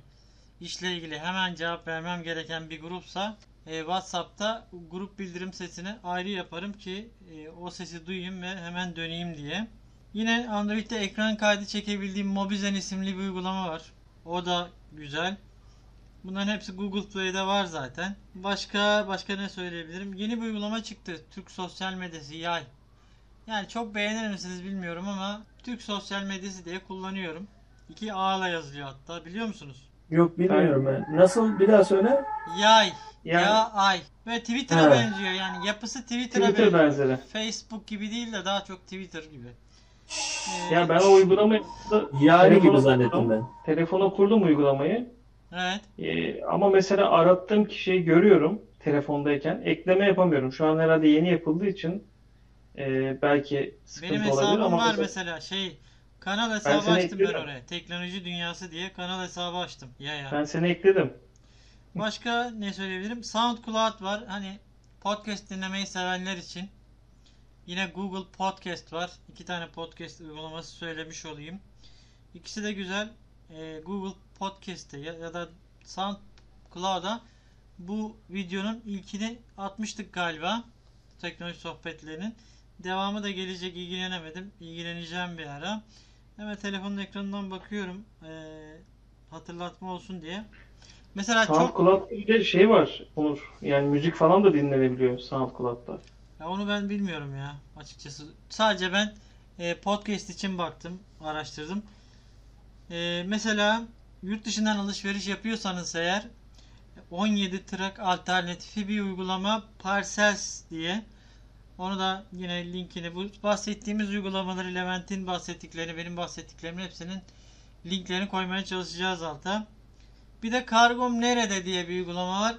işle ilgili hemen cevap vermem gereken bir grupsa e, WhatsApp'ta grup bildirim sesini ayrı yaparım ki e, o sesi duyayım ve hemen döneyim diye. Yine Android'de ekran kaydı çekebildiğim Mobizen isimli bir uygulama var. O da güzel. Bunların hepsi Google Play'de var zaten. Başka başka ne söyleyebilirim? Yeni bir uygulama çıktı. Türk Sosyal Medyası Yay. Yani çok beğenir misiniz bilmiyorum ama Türk Sosyal Medyası diye kullanıyorum. İki A ile yazılıyor hatta biliyor musunuz? Yok bilmiyorum ben. Nasıl bir daha söyle? Yay. Yani Ya ay. Ve Twitter'a Ha. benziyor yani. Yapısı Twitter'a Twitter benziyor. benzeri. Facebook gibi değil de daha çok Twitter gibi. Ee, Ya ben o uygulamayı Yani gibi zannettim ben. Telefona kurdum uygulamayı. Evet. Ee, ama mesela arattığım kişiyi görüyorum telefondayken. Ekleme yapamıyorum. Şu an herhalde yeni yapıldığı için e, belki sıkıntı Benim olabilir hesabım ama var mesela- mesela şey kanal hesabı seni açtım ben oraya. Teknoloji Dünyası diye kanal hesabı açtım. Ya ya. ben seni ekledim. Başka ne söyleyebilirim? SoundCloud var. Hani podcast dinlemeyi sevenler için. Yine Google Podcast var. İki tane podcast uygulaması söylemiş olayım. İkisi de güzel. Ee, Google Podcast'te ya, ya da SoundCloud'a bu videonun ilkini atmıştık galiba. Teknoloji sohbetlerinin. Devamı da gelecek ilgilenemedim. İlgileneceğim bir ara. Hemen telefonun ekranından bakıyorum. Ee, hatırlatma olsun diye. Mesela çok SoundCloud'da bir de şey var Onur. Yani müzik falan da dinlenebiliyor SoundCloud'da. Ya onu ben bilmiyorum ya açıkçası. Sadece ben e, podcast için baktım, araştırdım. E, mesela yurt dışından alışveriş yapıyorsanız eğer 17 Track alternatifi bir uygulama Parcels diye. Onu da yine linkini bu bahsettiğimiz uygulamaları Levent'in bahsettiklerini, benim bahsettiklerimin hepsinin linklerini koymaya çalışacağız alta. Bir de Kargom Nerede diye bir uygulama var.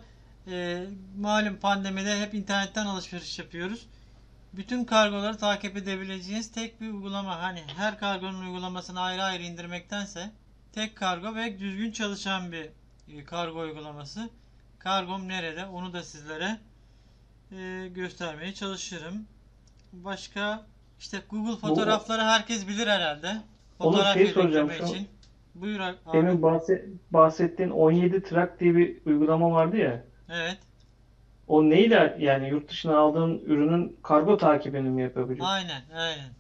Ee, malum pandemide hep internetten alışveriş yapıyoruz. Bütün kargoları takip edebileceğiniz tek bir uygulama. Hani her kargonun uygulamasını ayrı ayrı indirmektense tek kargo ve düzgün çalışan bir e, kargo uygulaması. Kargom nerede? Onu da sizlere e, göstermeye çalışırım. Başka işte Google fotoğrafları herkes bilir herhalde. Fotoğraf şey soracağım şu an. için. Buyur abi. Demin bahse- bahsettiğin 17 Track diye bir uygulama vardı ya. Evet. O neyle yani yurt dışına aldığın ürünün kargo takibini mi yapabiliyor? Aynen, aynen.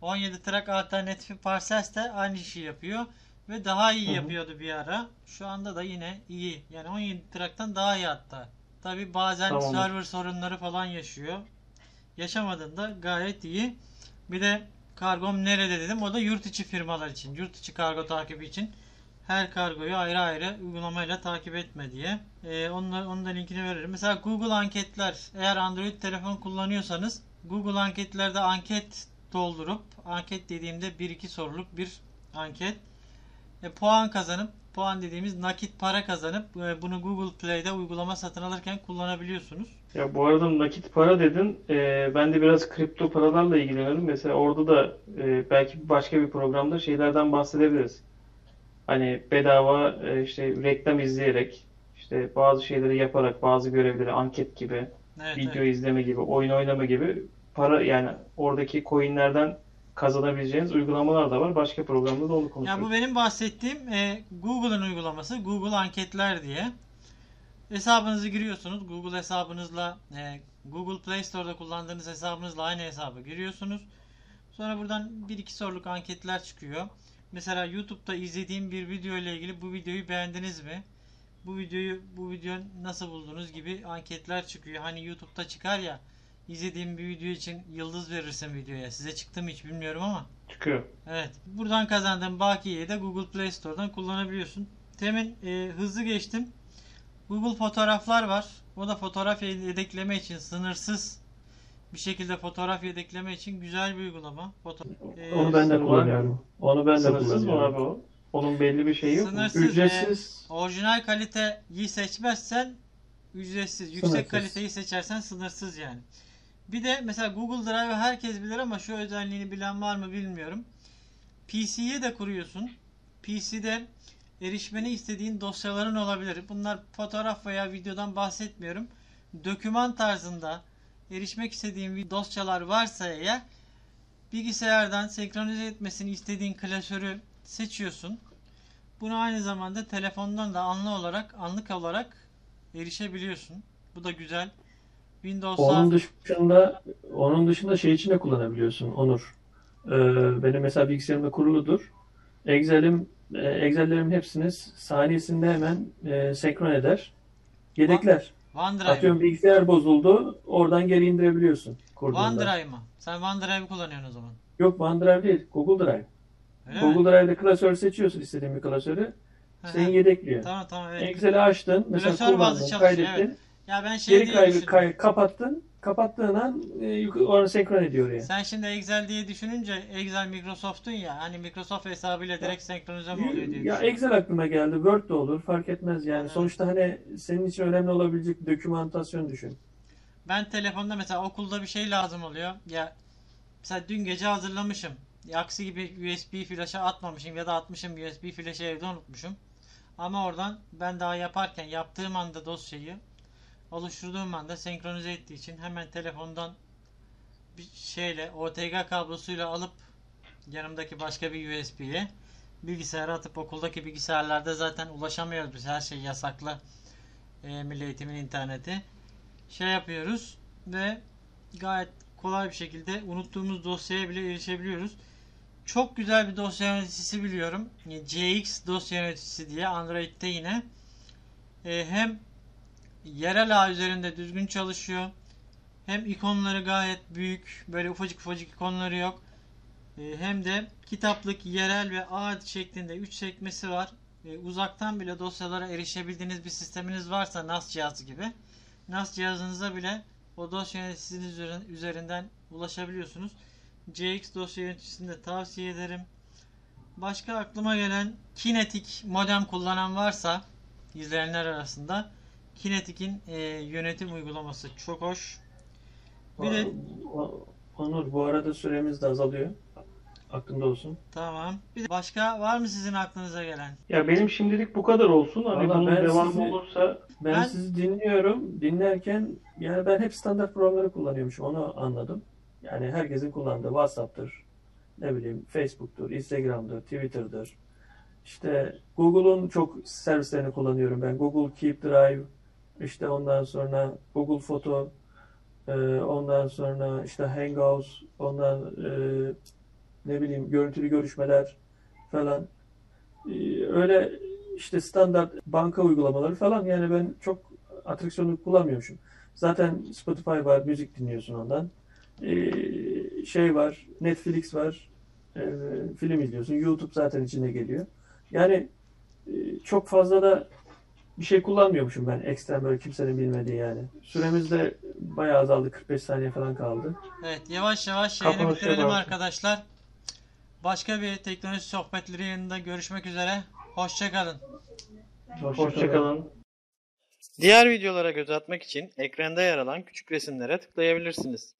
17 Track alternatifi Parcels de aynı işi yapıyor ve daha iyi Hı hı. yapıyordu bir ara. Şu anda da yine iyi. Yani 17 Track'tan daha iyi hatta. Tabi bazen Tamamdır. server sorunları falan yaşıyor. Yaşamadığında gayet iyi. Bir de kargom nerede dedim. O da yurt içi firmalar için. Yurt içi kargo takibi için. Her kargoyu ayrı ayrı uygulamayla takip etme diye. Ee, onun, da- onun da linkini veririm. Mesela Google anketler. Eğer Android telefon kullanıyorsanız Google anketlerde anket doldurup anket dediğimde 1-2 soruluk bir anket. E, puan kazanıp puan dediğimiz nakit para kazanıp e, bunu Google Play'de uygulama satın alırken kullanabiliyorsunuz. Ya bu arada nakit para dedin. Ee, ben de biraz kripto paralarla ilgileniyorum. Mesela orada da e, belki başka bir programda şeylerden bahsedebiliriz. Hani bedava e, işte reklam izleyerek, işte bazı şeyleri yaparak, bazı görevleri anket gibi, Evet, video evet. izleme gibi, oyun oynama gibi para yani oradaki coinlerden kazanabileceğiniz uygulamalar da var. Başka programda da onu Ya konuşuruz. bu benim bahsettiğim e, Google'ın uygulaması Google Anketler diye. Hesabınızı giriyorsunuz. Google hesabınızla e, Google Play Store'da kullandığınız hesabınızla aynı hesabı giriyorsunuz. Sonra buradan 1-2 soruluk anketler çıkıyor. Mesela YouTube'da izlediğim bir video ile ilgili bu videoyu beğendiniz mi? Bu videoyu bu videoyu nasıl buldunuz gibi anketler çıkıyor. Hani YouTube'da çıkar ya izlediğim bir video için yıldız verirsin videoya. Size çıktı mı hiç bilmiyorum ama. Çıkıyor. Evet. Buradan kazandığın bakiyeyi de Google Play Store'dan kullanabiliyorsun. Temin e, hızlı geçtim. Google fotoğraflar var. O da fotoğraf yedekleme için sınırsız bir şekilde fotoğraf yedekleme için güzel bir uygulama. Foto e, Onu ben de kullanıyorum. Onu ben de Sınırsız mı kullanıyorum. abi o? Onun belli bir şeyi yok mu? Sınırsız. Ücretsiz. orijinal kaliteyi seçmezsen ücretsiz. Yüksek Sınırsız. kaliteyi seçersen sınırsız yani. Bir de mesela Google Drive'ı herkes bilir ama şu özelliğini bilen var mı bilmiyorum. PC'ye de kuruyorsun. PC'de erişmeni istediğin dosyaların olabilir. Bunlar fotoğraf veya videodan bahsetmiyorum. Döküman tarzında erişmek istediğin dosyalar varsa eğer bilgisayardan senkronize etmesini istediğin klasörü seçiyorsun. Bunu aynı zamanda telefondan da anlı olarak anlık olarak erişebiliyorsun. Bu da güzel. Windows'a Onun dışında onun dışında şey için de kullanabiliyorsun Onur. Ee, benim mesela bilgisayarımda kuruludur. Excel'im e, Excel'lerimin hepsini saniyesinde hemen e, senkron eder. Yedekler. OneDrive. Atıyorum bilgisayar bozuldu. Oradan geri indirebiliyorsun kurduğunda. OneDrive mı? Sen OneDrive'ı kullanıyorsun o zaman. Yok OneDrive değil. Google Drive. Öyle Google mi? Klasör seçiyorsun istediğin bir klasörü. Hı hı. Seni yedekliyor. Tamam tamam evet. Excel'i açtın. Mesela Klasör kullandın, çalışıyor, kaydettin. Ya ben şey Geri diye kay, düşündüm. kay- kapattın. Kapattığın an e, yuk- onu senkron ediyor oraya. Sen şimdi Excel diye düşününce Excel Microsoft'un ya hani Microsoft hesabıyla direkt senkronize mi oluyor diye Ya düşündüm. Excel aklıma geldi. Word de olur. Fark etmez yani. Evet. Sonuçta hani senin için önemli olabilecek dokümantasyon düşün. Ben telefonda mesela okulda bir şey lazım oluyor. Ya mesela dün gece hazırlamışım. Ya Aksi gibi USB flaşa atmamışım ya da atmışım USB flaşı evde unutmuşum. Ama oradan ben daha yaparken yaptığım anda dosyayı oluşturduğum anda senkronize ettiği için hemen telefondan bir şeyle OTG kablosuyla alıp yanımdaki başka bir USB'ye bilgisayara atıp okuldaki bilgisayarlarda zaten ulaşamıyoruz biz her şey yasaklı e, Milli Eğitim'in interneti şey yapıyoruz ve gayet kolay bir şekilde unuttuğumuz dosyaya bile erişebiliyoruz. Çok güzel bir dosya yöneticisi biliyorum. CX dosya yöneticisi diye Android'de yine. E, hem yerel ağ üzerinde düzgün çalışıyor. Hem ikonları gayet büyük. Böyle ufacık ufacık ikonları yok. E, hem de kitaplık, yerel ve ağ şeklinde 3 sekmesi var. E, uzaktan bile dosyalara erişebildiğiniz bir sisteminiz varsa NAS cihazı gibi. NAS cihazınıza bile o dosya yöneticisinin üzeri- üzerinden ulaşabiliyorsunuz. CX dosya yöneticisini de tavsiye ederim. Başka aklıma gelen Kinetic modem kullanan varsa izleyenler arasında Kinetic'in e, yönetim uygulaması çok hoş. Bir de O- Onur bu arada süremiz de azalıyor. Aklında olsun. tamam. Bir de başka var mı sizin aklınıza gelen? Ya benim şimdilik bu kadar olsun. Hani Vallahi bunun devamı sizi- olursa Ben, Ben- sizi dinliyorum. Dinlerken yani ben hep standart programları kullanıyormuşum. Onu anladım. Yani herkesin kullandığı WhatsApp'tır. Ne bileyim Facebook'tur, Instagram'dır, Twitter'dır. İşte Google'un çok servislerini kullanıyorum ben. Google Keep Drive, işte ondan sonra Google Foto, e, ondan sonra işte Hangouts, ondan e, ne bileyim görüntülü görüşmeler falan. E, öyle işte standart banka uygulamaları falan yani ben çok atraksiyonu kullanmıyormuşum. Zaten Spotify var, müzik dinliyorsun ondan. Ee, şey var, Netflix var, ee, film izliyorsun. YouTube zaten içine geliyor. Yani e, çok fazla da bir şey kullanmıyormuşum ben ekstrem böyle kimsenin bilmediği yani. Süremiz de bayağı azaldı. 45 saniye falan kaldı. Evet yavaş yavaş yayını Kapanış bitirelim yaparsın. arkadaşlar. Başka bir teknoloji sohbetleri yanında görüşmek üzere. Hoşçakalın. hoşçakalın. Diğer videolara göz atmak için ekranda yer alan küçük resimlere tıklayabilirsiniz.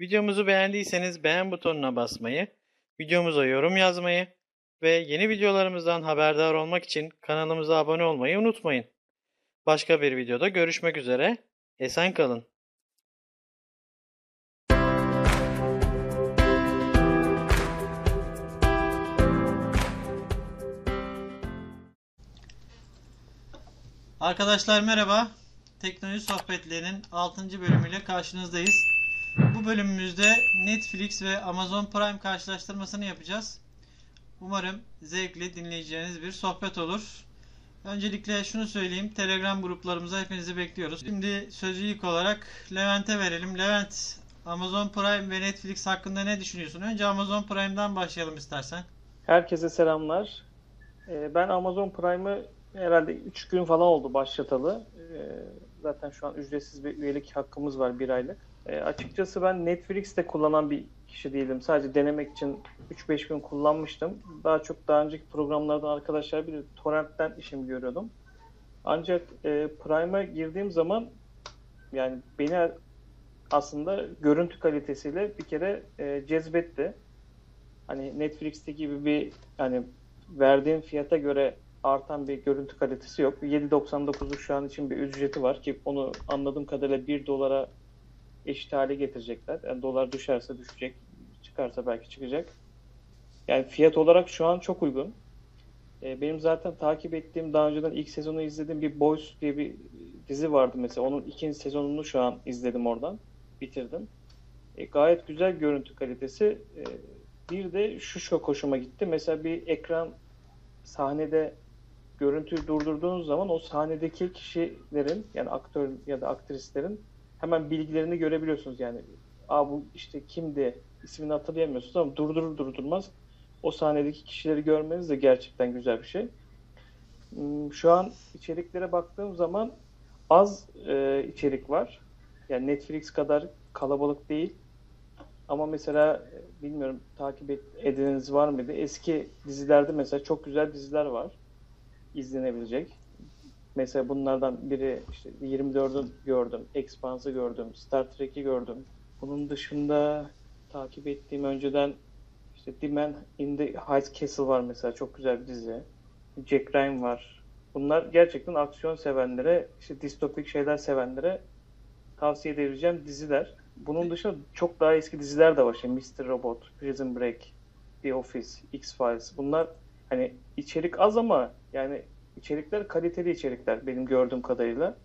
Videomuzu beğendiyseniz beğen butonuna basmayı, videomuza yorum yazmayı ve yeni videolarımızdan haberdar olmak için kanalımıza abone olmayı unutmayın. Başka bir videoda görüşmek üzere. Esen kalın. Arkadaşlar merhaba. Teknoloji sohbetlerinin 6. bölümüyle karşınızdayız. Bu bölümümüzde Netflix ve Amazon Prime karşılaştırmasını yapacağız. Umarım zevkli dinleyeceğiniz bir sohbet olur. Öncelikle şunu söyleyeyim. Telegram gruplarımıza hepinizi bekliyoruz. Şimdi sözü ilk olarak Levent'e verelim. Levent, Amazon Prime ve Netflix hakkında ne düşünüyorsun? Önce Amazon Prime'dan başlayalım istersen. Herkese selamlar. Ee, Ben Amazon Prime'ı herhalde 3 gün falan oldu başlatalı. Ee, Zaten şu an ücretsiz bir üyelik hakkımız var bir aylık. Ee, Açıkçası ben Netflix'te kullanan bir kişi değilim. Sadece denemek için 3-5 gün kullanmıştım. Daha çok daha önceki programlardan arkadaşlar bilir torrentten işimi görüyordum. Ancak e, Prime'a girdiğim zaman yani beni aslında görüntü kalitesiyle bir kere e, cezbetti hani Netflix'te gibi bir hani verdiğim fiyata göre artan bir görüntü kalitesi yok. 7.99'luk şu an için bir ücreti var ki onu anladığım kadarıyla 1 dolara eşit hale getirecekler. Yani dolar düşerse düşecek, çıkarsa belki çıkacak. Yani fiyat olarak şu an çok uygun. Ee, benim zaten takip ettiğim, daha önceden ilk sezonu izlediğim bir Boys diye bir dizi vardı mesela. Onun ikinci sezonunu şu an izledim oradan. Bitirdim. E, gayet güzel görüntü kalitesi. E, bir de şu çok hoşuma gitti. Mesela bir ekran sahnede görüntüyü durdurduğunuz zaman o sahnedeki kişilerin yani aktör ya da aktrislerin hemen bilgilerini görebiliyorsunuz yani. Aa bu işte kimdi ismini hatırlayamıyorsunuz ama durdurur durdurmaz o sahnedeki kişileri görmeniz de gerçekten güzel bir şey. Hmm, Şu an içeriklere baktığım zaman az e, içerik var. Yani Netflix kadar kalabalık değil. Ama mesela e, bilmiyorum takip ediniz var mıydı? Eski dizilerde mesela çok güzel diziler var. izlenebilecek. Mesela bunlardan biri işte 24'ü gördüm, Expanse'ı gördüm, Star Trek'i gördüm. Bunun dışında takip ettiğim önceden işte The Man in the High Castle var mesela çok güzel bir dizi. Jack Ryan var. Bunlar gerçekten aksiyon sevenlere, işte distopik şeyler sevenlere tavsiye edebileceğim diziler. Bunun dışında çok daha eski diziler de var. Şey, Mr. Robot, Prison Break, The Office, X-Files. Bunlar hani içerik az ama yani içerikler kaliteli içerikler benim gördüğüm kadarıyla.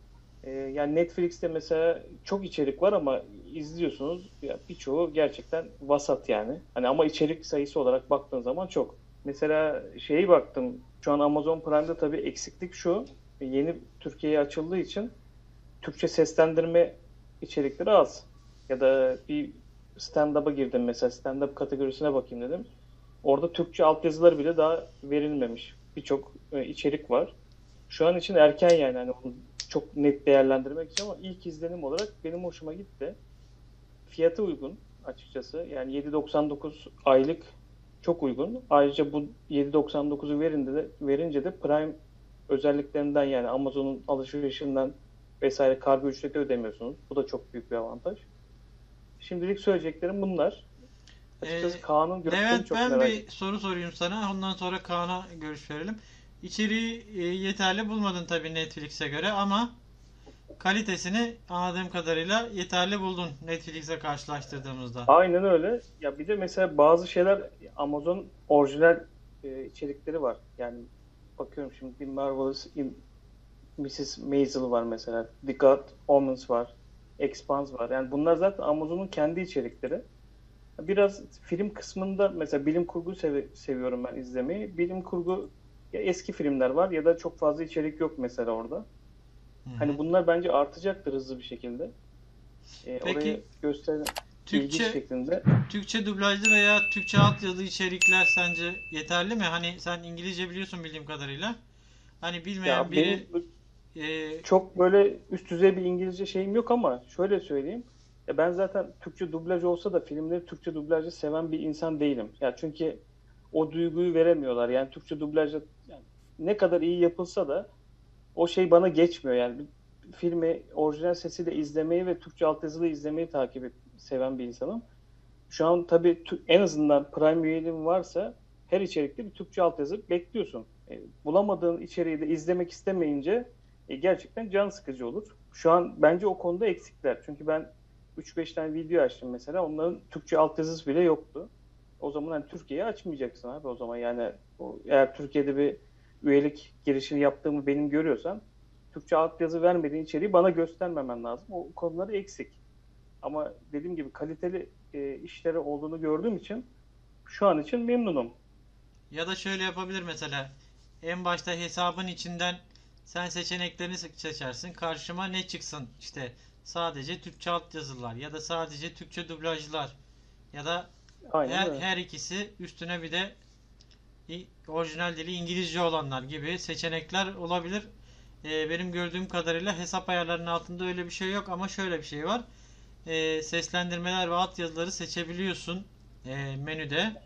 Ee, yani Netflix'te mesela çok içerik var ama izliyorsunuz birçoğu gerçekten vasat yani. Hani ama içerik sayısı olarak baktığın zaman çok. Mesela şeyi baktım. Şu an Amazon Prime'da tabii eksiklik şu. Yeni Türkiye'ye açıldığı için Türkçe seslendirme içerikleri az. Ya da bir stand-up'a girdim mesela stand-up kategorisine bakayım dedim. Orada Türkçe altyazılar bile daha verilmemiş. Birçok e, içerik var. Şu an için erken yani hani onu çok net değerlendirmek için ama ilk izlenim olarak benim hoşuma gitti. Fiyatı uygun açıkçası. Yani 7.99 aylık çok uygun. Ayrıca bu 7.99'u verince de, verince de Prime özelliklerinden yani Amazon'un alışverişinden vesaire kargo ücreti ödemiyorsunuz. Bu da çok büyük bir avantaj. Şimdilik söyleyeceklerim bunlar. Açıkçası Ee, Kaan'ın görüşlerini Evet çok ben merak bir soru sorayım sana. Ondan sonra Kaan'a görüş verelim. İçeriği e, yeterli bulmadın tabii Netflix'e göre ama kalitesini anladığım kadarıyla yeterli buldun Netflix'e karşılaştırdığımızda. Aynen öyle. Ya bir de mesela bazı şeyler Amazon orijinal e, içerikleri var. Yani bakıyorum şimdi bir Marvelous in Mrs. Maisel var mesela. The God Omens var. Expanse var. Yani bunlar zaten Amazon'un kendi içerikleri. Biraz film kısmında mesela bilim kurgu sevi- seviyorum ben izlemeyi. Bilim kurgu ya eski filmler var ya da çok fazla içerik yok mesela orada. Hı. Hani bunlar bence artacaktır hızlı bir şekilde. E, Peki, gösteren ilginç Türkçe şeklinde. Türkçe dublajlı veya Türkçe altyazılı içerikler sence yeterli mi? Hani sen İngilizce biliyorsun bildiğim kadarıyla. Hani bilmeyen Ya biri e, çok böyle üst düzey bir İngilizce şeyim yok ama şöyle söyleyeyim. Ya ben zaten Türkçe dublaj olsa da filmleri Türkçe dublajı seven bir insan değilim. Ya çünkü o duyguyu veremiyorlar. Yani Türkçe dublajı yani ne kadar iyi yapılsa da o şey bana geçmiyor. Yani filmi orijinal sesiyle izlemeyi ve Türkçe altyazılı izlemeyi takip et, seven bir insanım. Şu an tabii en azından Prime üyeliğin varsa her içerikte bir Türkçe altyazı bekliyorsun. E, bulamadığın içeriği de izlemek istemeyince e, gerçekten can sıkıcı olur. Şu an bence o konuda eksikler. Çünkü ben 3-5 tane video açtım mesela. Onların Türkçe altyazısı bile yoktu. O zaman hani Türkiye'ye açmayacaksın abi o zaman. Yani o, eğer Türkiye'de bir üyelik girişini yaptığımı benim görüyorsan Türkçe altyazı vermediğin içeriği bana göstermemen lazım. O konuları eksik. Ama dediğim gibi kaliteli e, işleri olduğunu gördüğüm için şu an için memnunum. ya da şöyle yapabilir mesela. En başta hesabın içinden sen seçeneklerini se- seçersin. Karşıma ne çıksın? İşte sadece Türkçe altyazılar ya da sadece Türkçe dublajlar ya da Aynen her, öyle. her ikisi üstüne bir de orijinal dili İngilizce olanlar gibi seçenekler olabilir. Ee, benim gördüğüm kadarıyla hesap ayarlarının altında öyle bir şey yok ama şöyle bir şey var. Ee, seslendirmeler ve altyazıları seçebiliyorsun e, menüde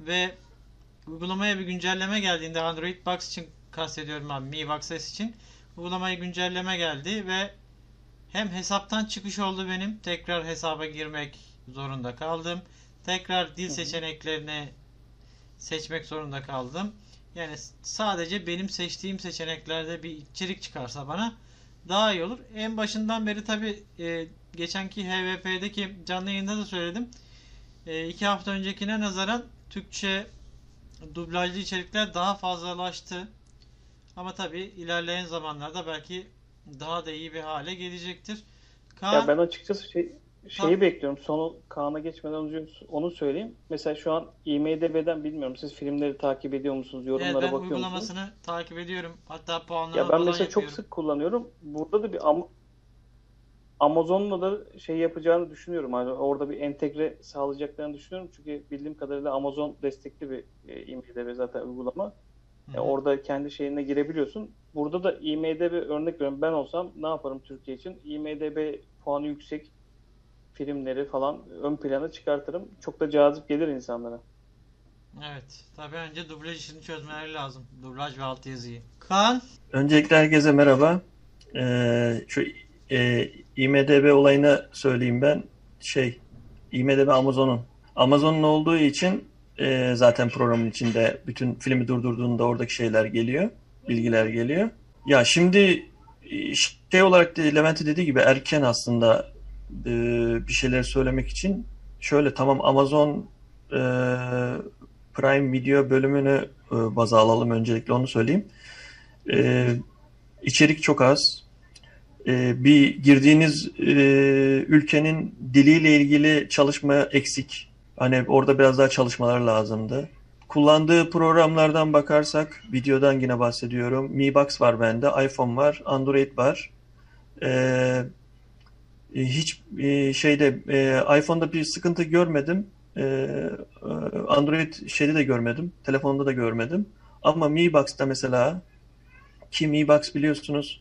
ve uygulamaya bir güncelleme geldiğinde Android Box için kastediyorum abi Mi Box S için uygulamaya güncelleme geldi ve hem hesaptan çıkış oldu benim tekrar hesaba girmek zorunda kaldım. Tekrar dil seçeneklerini seçmek zorunda kaldım. Yani sadece benim seçtiğim seçeneklerde bir içerik çıkarsa bana daha iyi olur. En başından beri tabi geçenki HVP'deki canlı yayında da söyledim. E, iki hafta öncekine nazaran Türkçe dublajlı içerikler daha fazlalaştı. Ama tabi ilerleyen zamanlarda belki daha da iyi bir hale gelecektir. Ya Kaan, ben açıkçası şey şeyi bekliyorum. Sonu Kaan'a geçmeden önce onu söyleyeyim. Mesela şu an IMDb'den bilmiyorum. Siz filmleri takip ediyor musunuz? Evet, Yorumlara ben bakıyor musunuz? uygulamasını takip ediyorum. Hatta puanlama Ya ben mesela çok yapıyorum. sık kullanıyorum. Burada da bir Am- Amazon'la da şey yapacağını düşünüyorum. Yani orada bir entegre sağlayacaklarını düşünüyorum. Çünkü bildiğim kadarıyla Amazon destekli bir e, IMDb zaten uygulama. Hı. orada kendi şeyine girebiliyorsun. Burada da IMDb örnek veriyorum. Ben olsam ne yaparım Türkiye için? IMDb puanı yüksek filmleri falan ön plana çıkartırım. Çok da cazip gelir insanlara. Evet. Tabii önce dublaj işini çözmeleri lazım. Dublaj ve altyazıyı. Kaan, Öncelikle herkese merhaba. Ee, şu e, IMDB olayını söyleyeyim ben. Şey, IMDB Amazon'un. Amazon'un olduğu için e, zaten programın içinde bütün filmi durdurduğunda oradaki şeyler geliyor. Bilgiler geliyor. Ya şimdi e, şey olarak da Levent'in dediği gibi erken aslında e, bir şeyler söylemek için. Şöyle tamam Amazon e, Prime Video bölümünü e, baza alalım öncelikle onu söyleyeyim. E, içerik çok az. E, bir girdiğiniz e, ülkenin diliyle ilgili çalışma eksik. Hani orada biraz daha çalışmalar lazımdı. Kullandığı programlardan bakarsak, videodan yine bahsediyorum. Mi Box var bende, iPhone var, Android var. E, hiç e, şeyde e, iPhone'da bir sıkıntı görmedim. E, e, Android şeyde de görmedim. Telefonda da görmedim. Ama Mi Box'ta mesela ki Mi Box biliyorsunuz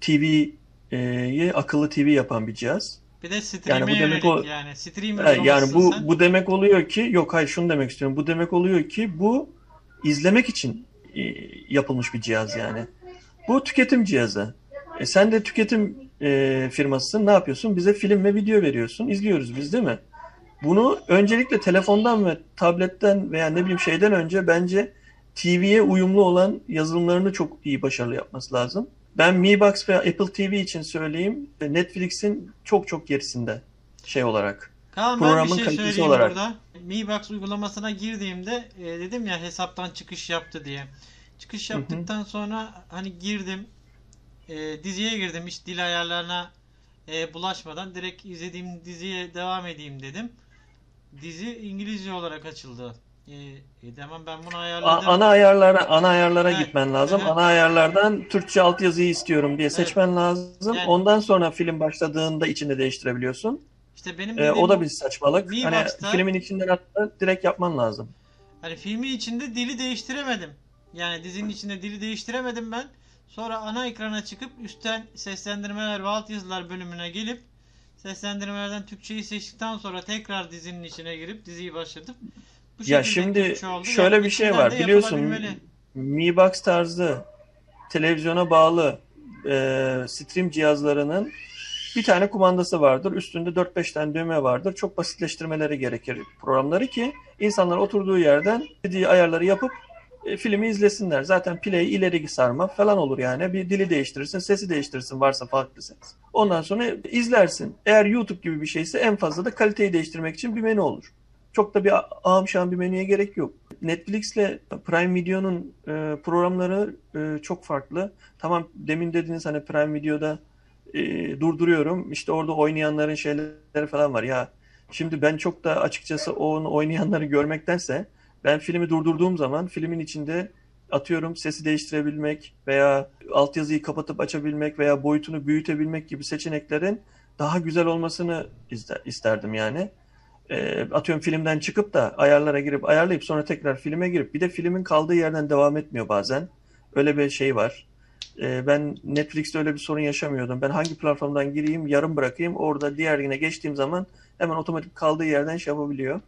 TV'yi akıllı TV yapan bir cihaz. bir de stream'e Yani bu demek o- yani. Stream Ha, Yani bu sen. bu demek oluyor ki yok hayır şunu demek istiyorum. Bu demek oluyor ki bu izlemek için yapılmış bir cihaz yani. Bu tüketim cihazı. E sen de tüketim e, firmasısın. Ne yapıyorsun? Bize film ve video veriyorsun. İzliyoruz biz değil mi? Bunu öncelikle telefondan ve tabletten veya ne bileyim şeyden önce bence TV'ye uyumlu olan yazılımlarını çok iyi başarılı yapması lazım. Ben Mi Box ve Apple TV için söyleyeyim. Netflix'in çok çok gerisinde şey olarak. Kaan ben bir programın şey kalitesi söyleyeyim olarak. burada. Mi Box uygulamasına girdiğimde e, dedim ya hesaptan çıkış yaptı diye. Çıkış yaptıktan sonra hani girdim e, diziye girdim hiç dil ayarlarına e, bulaşmadan direkt izlediğim diziye devam edeyim dedim. Dizi İngilizce olarak açıldı. E, e, tamam ben bunu A- ayarladım. ana ayarlara ana ayarlara Evet, gitmen lazım. evet. Ana ayarlardan Türkçe altyazıyı istiyorum diye seçmen lazım. Yani- Ondan sonra film başladığında içinde değiştirebiliyorsun. İşte benim Ee, o da bir saçmalık. Mi Hani Box'ta- filmin içinden hatta direkt yapman lazım. Hani filmin içinde dili değiştiremedim. Yani dizinin içinde dili değiştiremedim ben. Sonra ana ekrana çıkıp üstten seslendirmeler ve altyazılar bölümüne gelip seslendirmelerden Türkçeyi seçtikten sonra tekrar dizinin içine girip diziyi başlatıp bu Ya şimdi şöyle Yani bir şey var. Biliyorsun. Mi Box tarzı televizyona bağlı e, stream cihazlarının bir tane kumandası vardır. Üstünde 4-5 tane düğme vardır. Çok basitleştirmeleri gerekir programları ki insanlar oturduğu yerden dediği ayarları yapıp e, filmi izlesinler. Zaten play ileri sarma falan olur yani. Bir dili değiştirirsin, sesi değiştirirsin varsa farklı ses. Ondan sonra izlersin. Eğer YouTube gibi bir şeyse en fazla da kaliteyi değiştirmek için bir menü olur. Çok da bir şahım bir menüye gerek yok. Netflix'le Prime Video'nun e, programları e, çok farklı. Tamam demin dediniz hani Prime Video'da e, durduruyorum. İşte orada oynayanların şeyleri falan var. Ya şimdi ben çok da açıkçası onu oynayanları görmektense ben filmi durdurduğum zaman filmin içinde atıyorum sesi değiştirebilmek veya altyazıyı kapatıp açabilmek veya boyutunu büyütebilmek gibi seçeneklerin daha güzel olmasını ister, isterdim yani. E, atıyorum filmden çıkıp da ayarlara girip ayarlayıp sonra tekrar filme girip bir de filmin kaldığı yerden devam etmiyor bazen. Öyle bir şey var. E, ben Netflix'te öyle bir sorun yaşamıyordum. Ben hangi platformdan gireyim, yarım bırakayım. Orada diğerine geçtiğim zaman hemen otomatik kaldığı yerden şey yapabiliyor.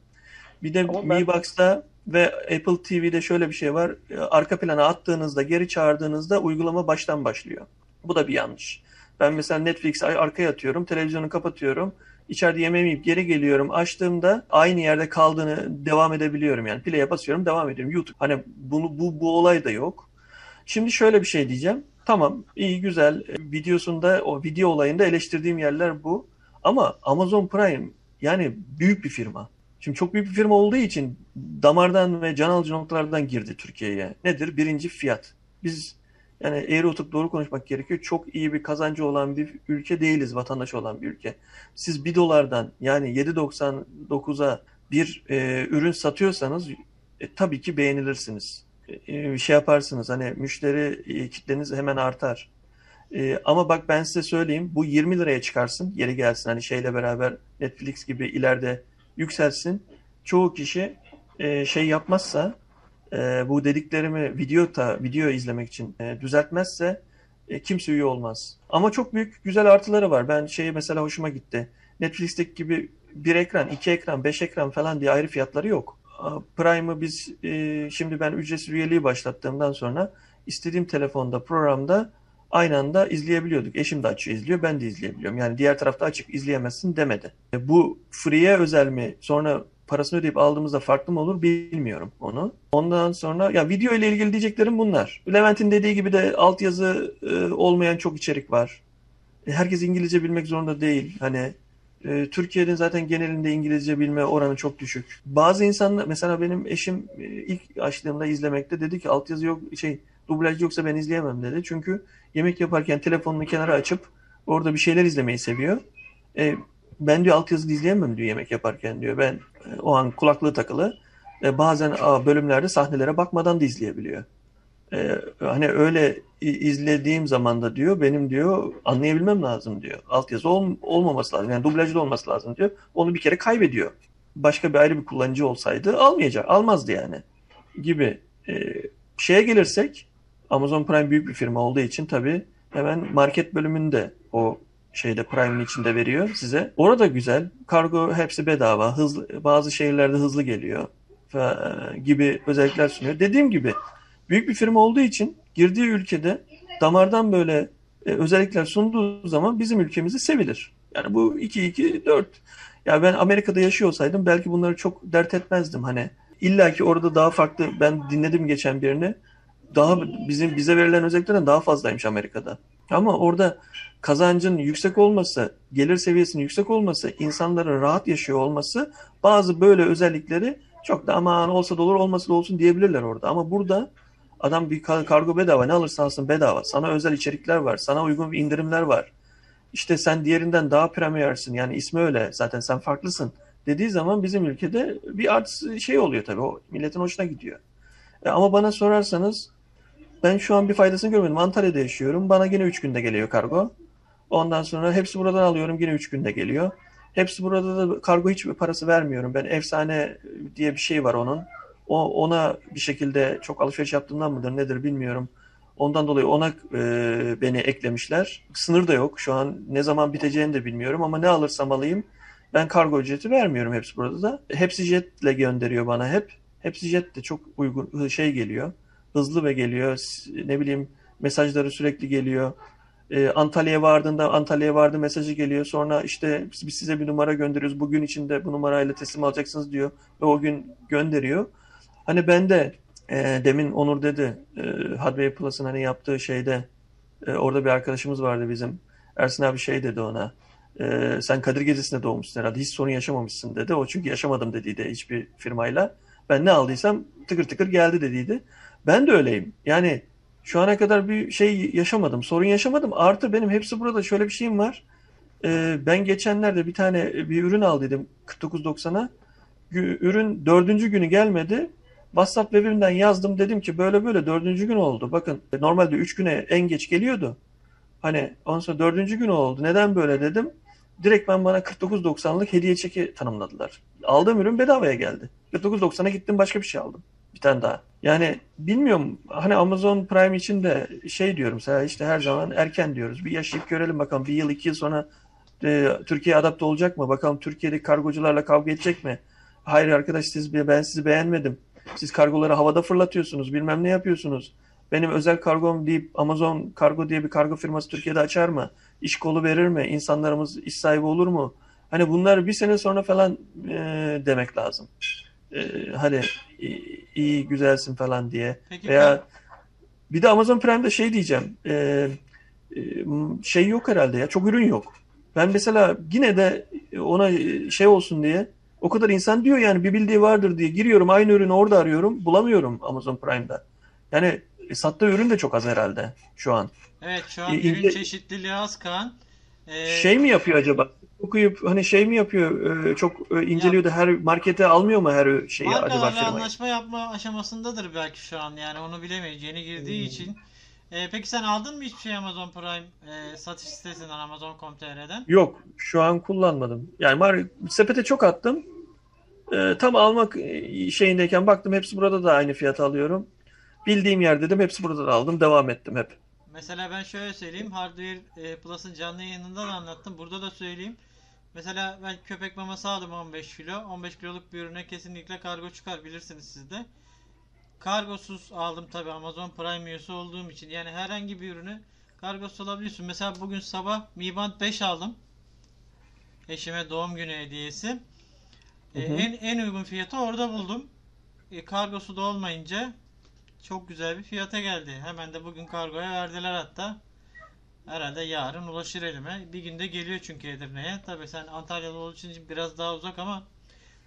Bir de Mi Box'ta ve Apple TV'de şöyle bir şey var. E, Arka plana attığınızda, geri çağırdığınızda uygulama baştan başlıyor. Bu da bir yanlış. Ben mesela Netflix'i arkaya atıyorum, televizyonu kapatıyorum. İçeride yemeğimi yiyip geri geliyorum. Açtığımda aynı yerde kaldığını devam edebiliyorum. Yani play'e basıyorum, devam ediyorum. YouTube. Hani bunu bu bu olay da yok. Şimdi şöyle bir şey diyeceğim. Tamam, iyi güzel. E, Videosunda o video olayında eleştirdiğim yerler bu. Ama Amazon Prime yani büyük bir firma. Şimdi çok büyük bir firma olduğu için damardan ve can alıcı noktalardan girdi Türkiye'ye. Nedir? Birinci fiyat. Biz Yani eğri oturup doğru konuşmak gerekiyor. Çok iyi bir kazancı olan bir ülke değiliz, vatandaşı olan bir ülke. Siz bir dolardan yani 7.99'a bir e, ürün satıyorsanız e, tabii ki beğenilirsiniz. E, şey yaparsınız hani müşteri e, kitleniz hemen artar. E, ama bak ben size söyleyeyim bu 20 liraya çıkarsın yeri gelsin hani şeyle beraber Netflix gibi ileride yükselsin. Çoğu kişi e, şey yapmazsa e, bu dediklerimi video ta, video izlemek için e, düzeltmezse e, kimse üye olmaz. Ama çok büyük güzel artıları var. Ben şeyi mesela hoşuma gitti. Netflix'teki gibi bir ekran, iki ekran, beş ekran falan diye ayrı fiyatları yok. Prime'ı biz e, şimdi ben ücretsiz üyeliği başlattığımdan sonra istediğim telefonda, programda aynı anda izleyebiliyorduk. Eşim de açıyor izliyor, ben de izleyebiliyorum. Yani diğer tarafta açık izleyemezsin demedi. E, bu free'ye özel mi, sonra parasını ödeyip aldığımızda farklı mı olur bilmiyorum onu. Ondan sonra ya video ile ilgili diyeceklerim bunlar. Levent'in dediği gibi de altyazı e, olmayan çok içerik var. E, herkes İngilizce bilmek zorunda değil. Hani e, Türkiye'nin zaten genelinde İngilizce bilme oranı çok düşük. Bazı insanlar mesela benim eşim e, ilk açtığımda izlemekte dedi ki altyazı yok şey dublaj yoksa ben izleyemem dedi. Çünkü yemek yaparken telefonunu kenara açıp orada bir şeyler izlemeyi seviyor. E, ben diyor altyazı izleyemem diyor yemek yaparken diyor. Ben e, o an kulaklığı takılı. E, bazen a, bölümlerde sahnelere bakmadan da izleyebiliyor. E, hani öyle izlediğim zaman da diyor benim diyor anlayabilmem lazım diyor. Altyazı ol, olmaması lazım. Yani dublajlı olması lazım diyor. Onu bir kere kaybediyor. Başka bir ayrı bir kullanıcı olsaydı almayacak. Almazdı yani. Gibi. E, şeye gelirsek Amazon Prime büyük bir firma olduğu için tabii hemen market bölümünde o şeyde Prime'in içinde veriyor size. Orada güzel. Kargo hepsi bedava. Hızlı, bazı şehirlerde hızlı geliyor gibi özellikler sunuyor. Dediğim gibi büyük bir firma olduğu için girdiği ülkede damardan böyle e, özellikler sunduğu zaman bizim ülkemizi sevilir. Yani bu 2-2-4. Ya ben Amerika'da yaşıyor olsaydım belki bunları çok dert etmezdim. Hani illa ki orada daha farklı ben dinledim geçen birini. Daha bizim bize verilen özelliklerden daha fazlaymış Amerika'da. Ama orada kazancın yüksek olması, gelir seviyesinin yüksek olması, insanların rahat yaşıyor olması bazı böyle özellikleri çok da aman olsa da olur olmasa da olsun diyebilirler orada. Ama burada adam bir kargo bedava ne alırsa alsın bedava. Sana özel içerikler var. Sana uygun indirimler var. İşte sen diğerinden daha premiersin yani ismi öyle zaten sen farklısın dediği zaman bizim ülkede bir art şey oluyor tabii o milletin hoşuna gidiyor. E ama bana sorarsanız ben şu an bir faydasını görmedim. Antalya'da yaşıyorum. Bana yine 3 günde geliyor kargo. Ondan sonra hepsi buradan alıyorum. Yine 3 günde geliyor. Hepsi burada da kargo hiçbir parası vermiyorum. Ben efsane diye bir şey var onun. O, ona bir şekilde çok alışveriş yaptığımdan mıdır nedir bilmiyorum. Ondan dolayı ona e, beni eklemişler. Sınır da yok. Şu an ne zaman biteceğini de bilmiyorum ama ne alırsam alayım ben kargo ücreti vermiyorum hepsi burada da. Hepsi jetle gönderiyor bana hep. Hepsi jet de çok uygun şey geliyor. Hızlı ve geliyor. Ne bileyim mesajları sürekli geliyor. E, Antalya'ya vardığında Antalya'ya vardı mesajı geliyor. Sonra işte biz size bir numara gönderiyoruz. Bugün içinde bu numarayla teslim alacaksınız diyor. Ve o gün gönderiyor. Hani ben de e, demin Onur dedi e, Hardware Plus'ın hani yaptığı şeyde e, orada bir arkadaşımız vardı bizim. Ersin abi şey dedi ona. E, sen Kadir Gecesi'nde doğmuşsun herhalde. Hiç sorun yaşamamışsın dedi. O çünkü yaşamadım dediydi hiçbir firmayla. Ben ne aldıysam tıkır tıkır geldi dediydi. Ben de öyleyim. Yani şu ana kadar bir şey yaşamadım. Sorun yaşamadım. Artı benim hepsi burada şöyle bir şeyim var. Ee, ben geçenlerde bir tane bir ürün aldıydım 49.90'a. Ürün dördüncü günü gelmedi. WhatsApp webimden yazdım dedim ki böyle böyle dördüncü gün oldu. Bakın normalde üç güne en geç geliyordu. Hani ondan sonra dördüncü gün oldu. Neden böyle dedim. Direkt ben bana 49.90'lık hediye çeki tanımladılar. Aldığım ürün bedavaya geldi. 49.90'a gittim başka bir şey aldım. Bir tane daha. Yani bilmiyorum hani Amazon Prime için de şey diyorum mesela işte her zaman erken diyoruz. Bir yaşayıp görelim bakalım bir yıl iki yıl sonra e, Türkiye adapte olacak mı? Bakalım Türkiye'deki kargocularla kavga edecek mi? Hayır arkadaş siz ben sizi beğenmedim. Siz kargoları havada fırlatıyorsunuz bilmem ne yapıyorsunuz. Benim özel kargom deyip Amazon Kargo diye bir kargo firması Türkiye'de açar mı? İş kolu verir mi? İnsanlarımız iş sahibi olur mu? Hani bunlar bir sene sonra falan e, demek lazım. E, hani iyi güzelsin falan diye. Peki, Veya bir de Amazon Prime'de şey diyeceğim. E, e, şey yok herhalde ya. Çok ürün yok. Ben mesela yine de ona şey olsun diye o kadar insan diyor yani bir bildiği vardır diye giriyorum aynı ürünü orada arıyorum bulamıyorum Amazon Prime'da. Yani E, sattığı ürün de çok az herhalde şu an. Evet şu an İ- ürün İngiliz- çeşitliliği az Kaan. Ee, Şey mi yapıyor acaba? Okuyup hani şey mi yapıyor? e, çok e, inceliyor da her markete almıyor mu her şeyi acaba markalarla firmayı? anlaşma yapma aşamasındadır belki şu an yani onu bilemeyiz yeni girdiği Hmm. için. Ee, peki sen aldın mı hiçbir şey Amazon Prime e, satış sitesinden Amazon.com.tr'den? Yok, şu an kullanmadım. Yani var sepete çok attım. E, tam almak e, şeyindeyken baktım hepsi burada da aynı fiyata alıyorum. Bildiğim yer dedim hepsi burada da aldım. Devam ettim hep. Mesela ben şöyle söyleyeyim. Hardware e, Plus'ın canlı yayınında da anlattım. Burada da söyleyeyim. Mesela ben köpek maması aldım 15 kilo. 15 kiloluk bir ürüne kesinlikle kargo çıkar bilirsiniz siz de. Kargosuz aldım tabi Amazon Prime üyesi olduğum için. Yani herhangi bir ürünü kargosuz alabiliyorsun. Mesela bugün sabah Mi Band 5 aldım. Eşime doğum günü hediyesi. E, Hı hı. en en uygun fiyatı orada buldum. E, kargosu da olmayınca çok güzel bir fiyata geldi. Hemen de bugün kargoya verdiler hatta. Herhalde yarın ulaşır elime. Bir günde geliyor çünkü Edirne'ye. Tabii sen Antalyalı olduğu için biraz daha uzak ama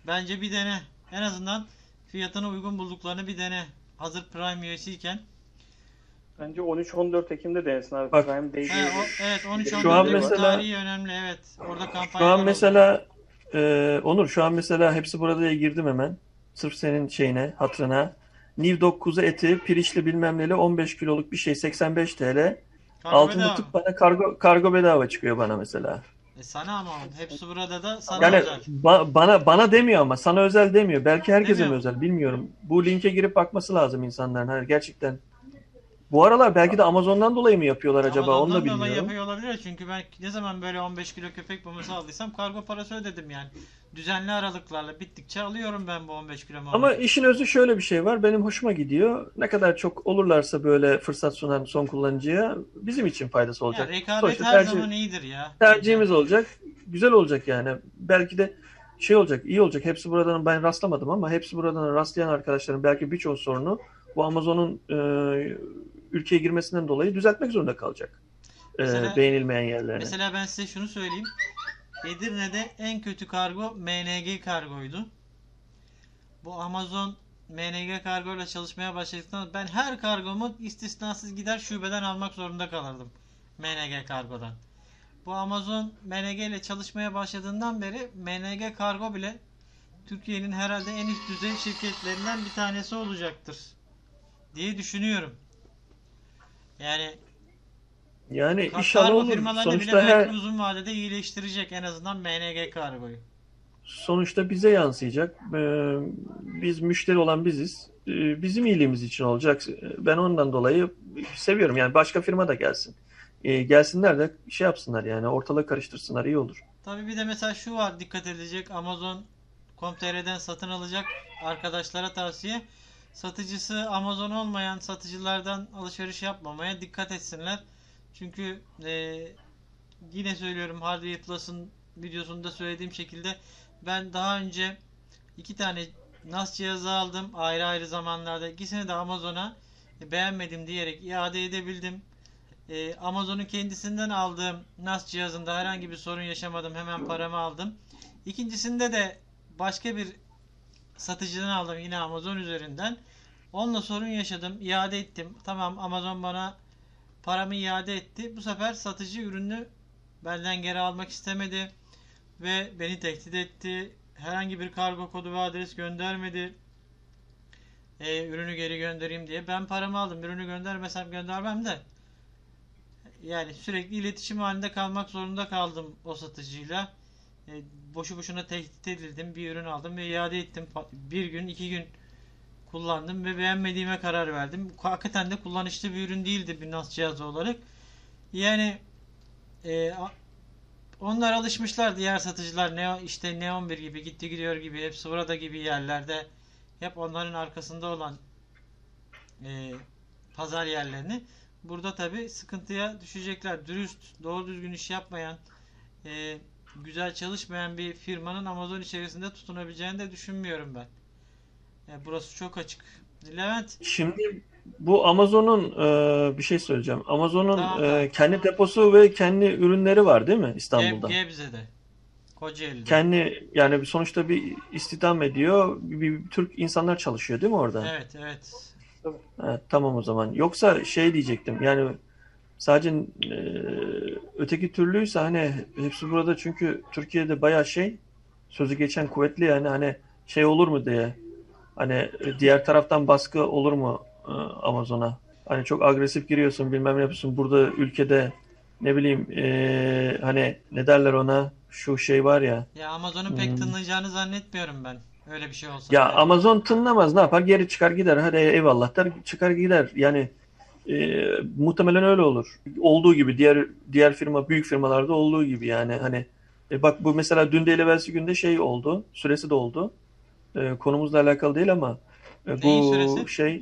bence bir dene. En azından fiyatına uygun bulduklarını bir dene. Hazır Prime üyesiyken. Bence 13-14 Ekim'de denesin abi. Bak, Prime Day He, o, evet 13 Şu an 14 mesela- tarihi önemli evet. Orada kampanya Şu an mesela e, Onur şu an mesela hepsi burada'ya girdim hemen. Sırf senin şeyine, hatırına. Nivdok kuzu eti, pirinçli bilmem neli 15 kiloluk bir şey 85 TL. Altında tık bana kargo kargo bedava çıkıyor bana mesela. E sana ama hepsi burada da sana Yani özel. ba- bana bana demiyor ama sana özel demiyor. Belki herkese mi özel bilmiyorum. Bu linke girip bakması lazım insanların. Hani gerçekten. Bu aralar belki de Amazon'dan dolayı mı yapıyorlar acaba onu da Amazon'dan bilmiyorum. yapıyor olabilir çünkü ben ne zaman böyle 15 kilo köpek maması aldıysam kargo parası ödedim yani. Düzenli aralıklarla bittikçe alıyorum ben bu 15 kilo mamayı. Ama işin özü şöyle bir şey var. Benim hoşuma gidiyor. Ne kadar çok olurlarsa böyle fırsat sunan son kullanıcıya bizim için faydası ya olacak. rekabet Sonuçta her tercih- zaman iyidir ya. tercihimiz olacak. Güzel olacak yani. Belki de şey olacak, iyi olacak. Hepsi buradan ben rastlamadım ama hepsi buradan rastlayan arkadaşların belki birçok sorunu bu Amazon'un e, ülkeye girmesinden dolayı düzeltmek zorunda kalacak. E, Mesela- beğenilmeyen yerlerini. Mesela ben size şunu söyleyeyim. Edirne'de en kötü kargo MNG kargoydu. Bu Amazon MNG kargo ile çalışmaya başladıktan ben her kargomu istisnasız gider şubeden almak zorunda kalırdım. MNG kargodan. Bu Amazon MNG ile çalışmaya başladığından beri MNG kargo bile Türkiye'nin herhalde en üst düzey şirketlerinden bir tanesi olacaktır diye düşünüyorum. Yani Yani Ka- inşallah kargo olur. firmalarını bile Sonuçta belki her, uzun vadede iyileştirecek en azından MNG kargoyu. sonuçta bize yansıyacak. E, biz müşteri olan biziz. E, bizim iyiliğimiz için olacak. Ben ondan dolayı seviyorum. Yani başka firma da gelsin. E, gelsinler de şey yapsınlar yani ortalığı karıştırsınlar iyi olur. Tabii bir de mesela şu var dikkat edilecek Amazon.com.tr'den satın alacak arkadaşlara tavsiye. Satıcısı Amazon olmayan satıcılardan alışveriş yapmamaya dikkat etsinler. Çünkü e, yine söylüyorum Hardware Plus'ın videosunda söylediğim şekilde ben daha önce iki tane NAS cihazı aldım ayrı ayrı zamanlarda. İkisini de Amazon'a beğenmedim diyerek iade edebildim. Ee, Amazon'un kendisinden aldığım NAS cihazında herhangi bir sorun yaşamadım. Hemen paramı aldım. İkincisinde de başka bir satıcıdan aldım yine Amazon üzerinden. Onunla sorun yaşadım. iade ettim. Tamam Amazon bana paramı iade etti. Bu sefer satıcı ürünü benden geri almak istemedi. Ve beni tehdit etti. Herhangi bir kargo kodu ve adres göndermedi. Ee, ürünü geri göndereyim diye. Ben paramı aldım. Ürünü göndermesem göndermem de. Yani sürekli iletişim halinde kalmak zorunda kaldım o satıcıyla. E, boşu boşuna tehdit edildim. Bir ürün aldım ve iade ettim. Bir gün, iki gün kullandım ve beğenmediğime karar verdim. Hakikaten de kullanışlı bir ürün değildi bir NAS cihazı olarak. Yani e, onlar alışmışlar diğer satıcılar ne işte ne 11 gibi gitti gidiyor gibi hepsi burada gibi yerlerde hep onların arkasında olan e, pazar yerlerini Burada tabi sıkıntıya düşecekler. Dürüst, doğru düzgün iş yapmayan, e, güzel çalışmayan bir firmanın Amazon içerisinde tutunabileceğini de düşünmüyorum ben. E, burası çok açık. Levent, Şimdi bu Amazon'un e, bir şey söyleyeceğim. Amazon'un Tamam, e, tamam. kendi deposu ve kendi ürünleri var değil mi İstanbul'da? Gebze'de, Kocaeli'de. Kendi yani sonuçta bir istihdam ediyor. Bir, bir Türk insanlar çalışıyor değil mi orada? Evet, evet. Ha, tamam o zaman. Yoksa şey diyecektim. Yani sadece e, öteki türlüyse hani hepsi burada çünkü Türkiye'de bayağı şey sözü geçen kuvvetli yani hani şey olur mu diye. Hani e, diğer taraftan baskı olur mu e, Amazon'a? Hani çok agresif giriyorsun bilmem ne yapıyorsun. Burada ülkede ne bileyim e, hani ne derler ona şu şey var ya. Ya Amazon'un pek Hmm. tınlayacağını zannetmiyorum ben. Öyle bir şey olsa. Ya bile. Amazon tınlamaz ne yapar? Geri çıkar gider. Hadi eyvallah der çıkar gider. Yani e, muhtemelen öyle olur. Olduğu gibi diğer diğer firma büyük firmalarda olduğu gibi yani hani e, bak bu mesela dün değil evvelsi günde şey oldu. Süresi de oldu. E, konumuzla alakalı değil ama e, bu şey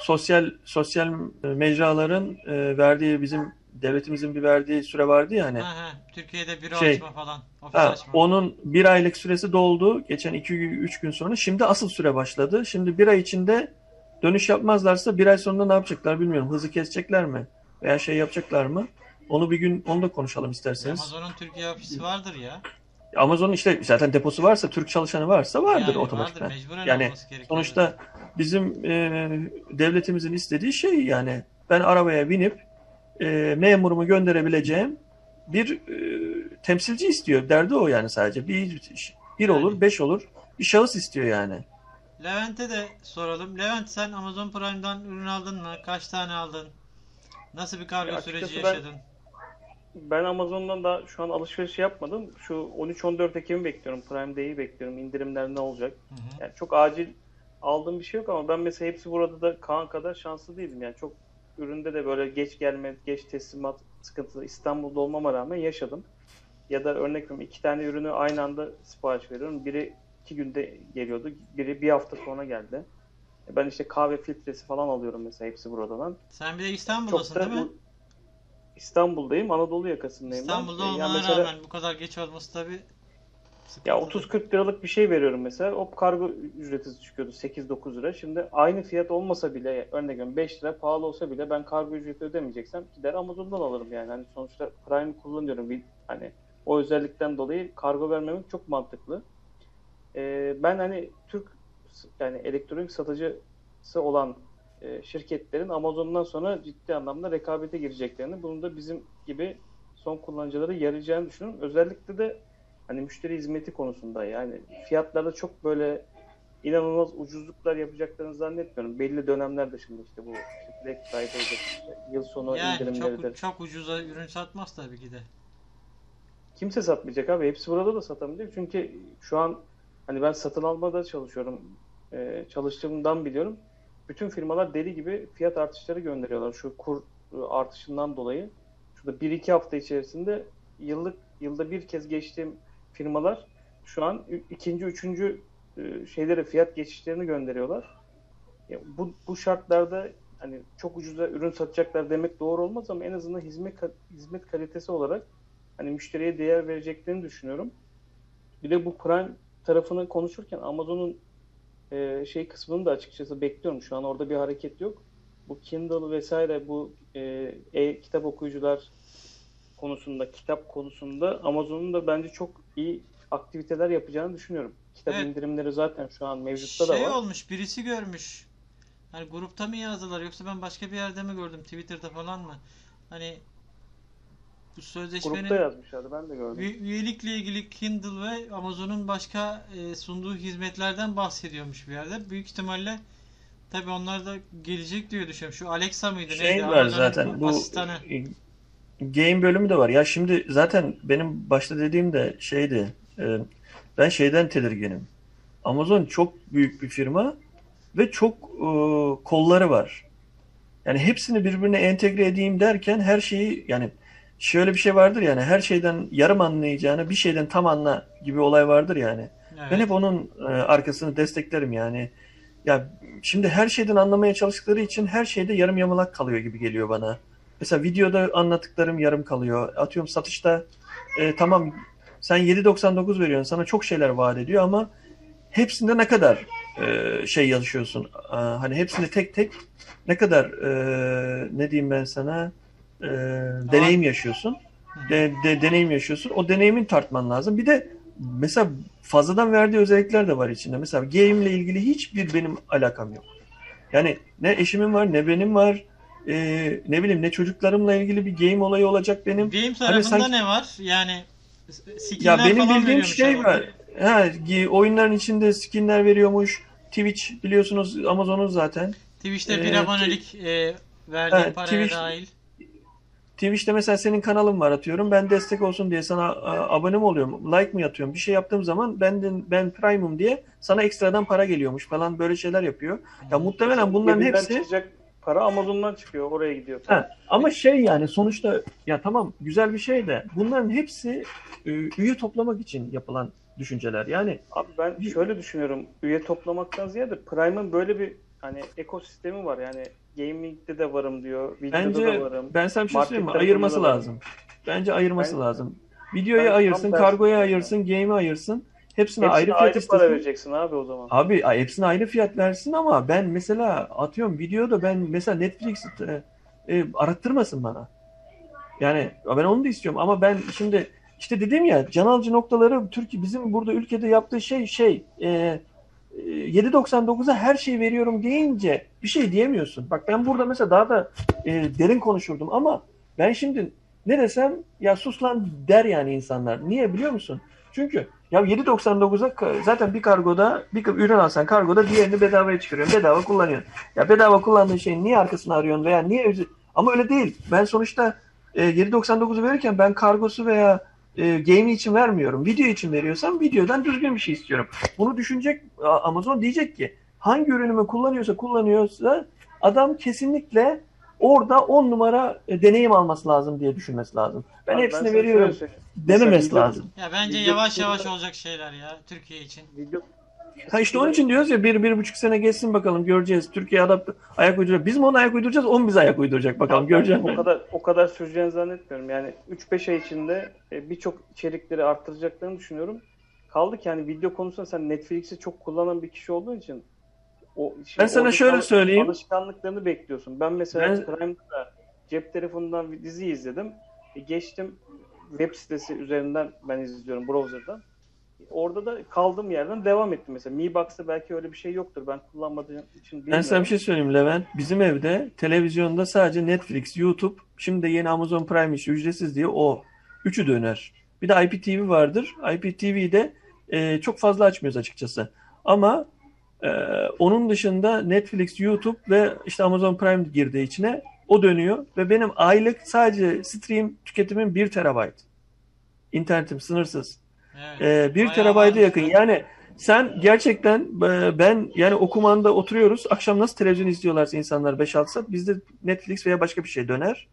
sosyal sosyal mecraların e, verdiği bizim devletimizin bir verdiği süre vardı ya hani. Ha, ha, Türkiye'de büro Şey, açma falan. Ofis Ha, açma. onun bir aylık süresi doldu. Geçen 2-3 gün sonra. Şimdi asıl süre başladı. Şimdi bir ay içinde dönüş yapmazlarsa bir ay sonra ne yapacaklar bilmiyorum. Hızı kesecekler mi? Veya şey yapacaklar mı? Onu bir gün onu da konuşalım isterseniz. Amazon'un Türkiye ofisi vardır ya. Amazon'un işte zaten deposu varsa, Türk çalışanı varsa vardır Yani otomatikman. Vardır, mecburen Yani. Sonuçta bizim e, devletimizin istediği şey yani ben arabaya binip e, memurumu gönderebileceğim bir e, temsilci istiyor. Derdi o yani sadece. Bir, bir olur, beş olur. Bir şahıs istiyor yani. Levent'e de soralım. Levent sen Amazon Prime'dan ürün aldın mı? Kaç tane aldın? Nasıl bir kargo Ya süreci ben- yaşadın? Ben Amazon'dan da şu an alışveriş yapmadım. Şu 13-14 Ekim'i bekliyorum. Prime Day'i bekliyorum. İndirimler ne olacak? Hı hı. Yani çok acil aldığım bir şey yok ama ben mesela hepsi burada da Kaan kadar şanslı değilim. Yani çok üründe de böyle geç gelme, geç teslimat sıkıntısı İstanbul'da olmama rağmen yaşadım. Ya da örnek veriyorum iki tane ürünü aynı anda sipariş veriyorum. Biri iki günde geliyordu. Biri bir hafta sonra geldi. Ben işte kahve filtresi falan alıyorum mesela hepsi buradan. Sen bir de Çok İstanbul'dasın da değil mi? bu- İstanbul'dayım. Anadolu yakasındayım ben. İstanbul'da Ee, olmana yani mesela- rağmen bu kadar geç olması tabii Ya sıkıntılı. 30-40 liralık bir şey veriyorum mesela. O kargo ücreti çıkıyordu 8-9 lira. Şimdi aynı fiyat olmasa bile örnek veriyorum 5 lira pahalı olsa bile ben kargo ücreti ödemeyeceksem gider Amazon'dan alırım yani. Hani sonuçta Prime kullanıyorum. Bir, hani o özellikten dolayı kargo vermemek çok mantıklı. Ee, ben hani Türk yani elektronik satıcısı olan e, şirketlerin Amazon'dan sonra ciddi anlamda rekabete gireceklerini, bunun da bizim gibi son kullanıcılara yarayacağını düşünüyorum. Özellikle de hani müşteri hizmeti konusunda yani fiyatlarda çok böyle inanılmaz ucuzluklar yapacaklarını zannetmiyorum. Belli dönemler dışında işte bu Black Friday'dir, yıl sonu Yani indirimleridir. çok, çok ucuza ürün satmaz tabii ki de. Kimse satmayacak abi. Hepsi burada da satamayacak. Çünkü şu an hani ben satın almada çalışıyorum. Ee, çalıştığımdan biliyorum. Bütün firmalar deli gibi fiyat artışları gönderiyorlar. Şu kur e, artışından dolayı. Şurada 1-2 hafta içerisinde yıllık yılda bir kez geçtiğim firmalar şu an ikinci, üçüncü e, şeylere fiyat geçişlerini gönderiyorlar. Ya bu, bu şartlarda hani çok ucuza ürün satacaklar demek doğru olmaz ama en azından hizmet hizmet kalitesi olarak hani müşteriye değer vereceklerini düşünüyorum. Bir de bu Prime tarafını konuşurken Amazon'un e, şey kısmını da açıkçası bekliyorum. Şu an orada bir hareket yok. Bu Kindle vesaire bu e, e-kitap okuyucular konusunda, kitap konusunda Amazon'un da bence çok iyi aktiviteler yapacağını düşünüyorum. Kitap Evet. indirimleri zaten şu an mevcutta da Şey var. olmuş birisi görmüş. Hani grupta mı yazdılar yoksa ben başka bir yerde mi gördüm Twitter'da falan mı? Hani bu sözleşmenin Grupta yazmışlardı ben de gördüm. üye- üyelikle ilgili Kindle ve Amazon'un başka e, sunduğu hizmetlerden bahsediyormuş bir yerde. Büyük ihtimalle tabii onlar da gelecek diye düşünüyorum. Şu Alexa mıydı Şey neydi? var Amazon'un zaten bu asistanı. e, game bölümü de var. Ya şimdi zaten benim başta dediğim de şeydi. e, ben şeyden tedirginim. Amazon çok büyük bir firma ve çok e, kolları var. Yani hepsini birbirine entegre edeyim derken her şeyi yani şöyle bir şey vardır yani her şeyden yarım anlayacağını bir şeyden tam anla gibi olay vardır yani. Ben Evet. hep onun e, arkasını desteklerim yani. Ya şimdi her şeyden anlamaya çalıştıkları için her şeyde yarım yamalak kalıyor gibi geliyor bana. Mesela videoda anlattıklarım yarım kalıyor. Atıyorum satışta e, tamam sen 7.99 veriyorsun sana çok şeyler vaat ediyor ama hepsinde ne kadar e, şey yazıyorsun? Aa, hani hepsinde tek tek ne kadar e, ne diyeyim ben sana e, deneyim yaşıyorsun. De, de- deneyim yaşıyorsun. O deneyimin tartman lazım. Bir de mesela fazladan verdiği özellikler de var içinde. Mesela game ile ilgili hiçbir benim alakam yok. Yani ne eşimin var ne benim var. Ee, ne bileyim ne çocuklarımla ilgili bir game olayı olacak benim. Game Hani tarafında sanki- ne var? Yani skinler Ya benim falan bildiğim şey ama. var. Ha, gi- oyunların içinde skinler veriyormuş. Twitch biliyorsunuz Amazon'un zaten. Twitch'te Ee, bir abonelik e, verdiğin Evet, paraya Twitch- dahil. Twitch'te mesela senin kanalın var atıyorum. Ben destek olsun diye sana a, abone mi oluyorum? Like mi atıyorum? Bir şey yaptığım zaman ben de, ben Prime'ım diye sana ekstradan para geliyormuş falan böyle şeyler yapıyor. Ya muhtemelen bunların Cebinden hepsi çıkacak para Amazon'dan çıkıyor. Oraya gidiyor. Ha, ama şey yani sonuçta ya tamam güzel bir şey de bunların hepsi e, üye toplamak için yapılan düşünceler. Yani Abi ben şöyle düşünüyorum. Üye toplamaktan ziyade Prime'ın böyle bir hani ekosistemi var. Yani gaming'de de varım diyor. Videoda bence da varım. ben sana bir şey söyleyeyim mi? Ayırması lazım. Bence ayırması Ben- lazım. Videoya ben ayırsın, kargoya ayırsın, game'e ayırsın. Hepsine Hepsine ayrı ayrı, fiyat para vereceksin abi o zaman. Abi hepsine ayrı fiyat versin ama ben mesela atıyorum videoda ben mesela Netflix e, e, arattırmasın bana. Yani ben onu da istiyorum ama ben şimdi işte dedim ya can alıcı noktaları Türkiye bizim burada ülkede yaptığı şey şey e, 7.99'a her şey veriyorum deyince bir şey diyemiyorsun. Bak ben burada mesela daha da e, derin konuşurdum ama ben şimdi ne desem ya sus lan der yani insanlar. Niye biliyor musun? Çünkü ya 7.99'a ka- zaten bir kargoda bir ürün alsan kargoda diğerini bedavaya çıkarıyorsun. Bedava kullanıyorsun. Ya bedava kullandığın şeyin niye arkasını arıyorsun veya niye ama öyle değil. Ben sonuçta e, 7.99'u verirken ben kargosu veya e, game'i için vermiyorum. Video için veriyorsam videodan düzgün bir şey istiyorum. Bunu düşünecek Amazon diyecek ki hangi ürünümü kullanıyorsa kullanıyorsa adam kesinlikle orada 10 numara e, deneyim alması lazım diye düşünmesi lazım. Ben Abi hepsini sana veriyorum dememesi lazım. Ya bence Video yavaş yavaş olacak şeyler ya Türkiye için. Video Ha işte onun için diyoruz ya bir, bir buçuk sene geçsin bakalım göreceğiz. Türkiye adapte ayak uyduracak. Biz mi ona ayak uyduracağız? O mu bize ayak uyduracak bakalım göreceğiz. O kadar o kadar süreceğini zannetmiyorum. Yani 3-5 ay içinde e, birçok içerikleri arttıracaklarını düşünüyorum. Kaldı ki hani video konusunda sen Netflix'i çok kullanan bir kişi olduğun için o Ben sana şöyle söyleyeyim. Alışkanlıklarını bekliyorsun. Ben mesela Ben- Prime'da cep telefonundan bir dizi izledim. E, geçtim web sitesi üzerinden ben izliyorum browser'dan. Orada da kaldığım yerden devam ettim mesela. Mi Box'ta belki öyle bir şey yoktur. Ben kullanmadığım için bilmiyorum. Ben sana bir şey söyleyeyim Levent. Bizim evde televizyonda sadece Netflix, YouTube, şimdi de yeni Amazon Prime işi ücretsiz diye o. Üçü döner. Bir de IPTV vardır. IPTV'de e, çok fazla açmıyoruz açıkçası. Ama e, onun dışında Netflix, YouTube ve işte Amazon Prime girdi içine. O dönüyor ve benim aylık sadece stream tüketimim 1 terabayt. İnternetim sınırsız. Evet. Ee, 1 Bayağı terabayta yakın. ya. Yani sen gerçekten e, ben yani o kumanda oturuyoruz. Akşam nasıl televizyon izliyorlarsa insanlar 5-6 saat bizde Netflix veya başka bir şey döner.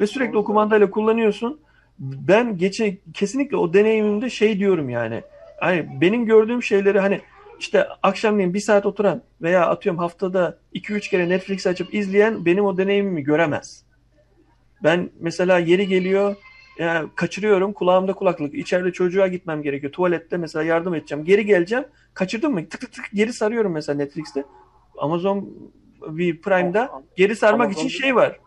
Ve sürekli o kumandayla kullanıyorsun. Ben geçe kesinlikle o deneyimimde şey diyorum yani. Hani benim gördüğüm şeyleri hani işte akşamleyin bir saat oturan veya atıyorum haftada 2-3 kere Netflix açıp izleyen benim o deneyimimi göremez. Ben mesela yeri geliyor yani kaçırıyorum kulağımda kulaklık içeride çocuğa gitmem gerekiyor tuvalette mesela yardım edeceğim. Geri geleceğim kaçırdım mı? Tık tık tık geri sarıyorum mesela Netflix'te. Amazon bir Prime'da geri sarmak Amazon için şey var.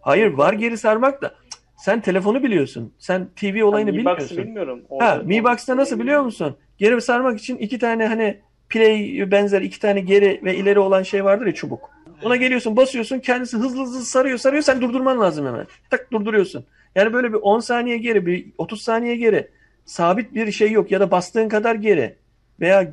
Hayır var geri sarmak da. Sen telefonu biliyorsun sen TV olayını Mi Box'ı bilmiyorsun. bilmiyorum. ha Mi Box'ta nasıl biliyor musun? Geri sarmak için iki tane hani play benzer iki tane geri ve ileri olan şey vardır ya çubuk. Ona geliyorsun basıyorsun kendisi hızlı hızlı sarıyor sarıyor. Sen durdurman lazım hemen. Tak durduruyorsun. Yani böyle bir 10 saniye geri bir 30 saniye geri sabit bir şey yok ya da bastığın kadar geri veya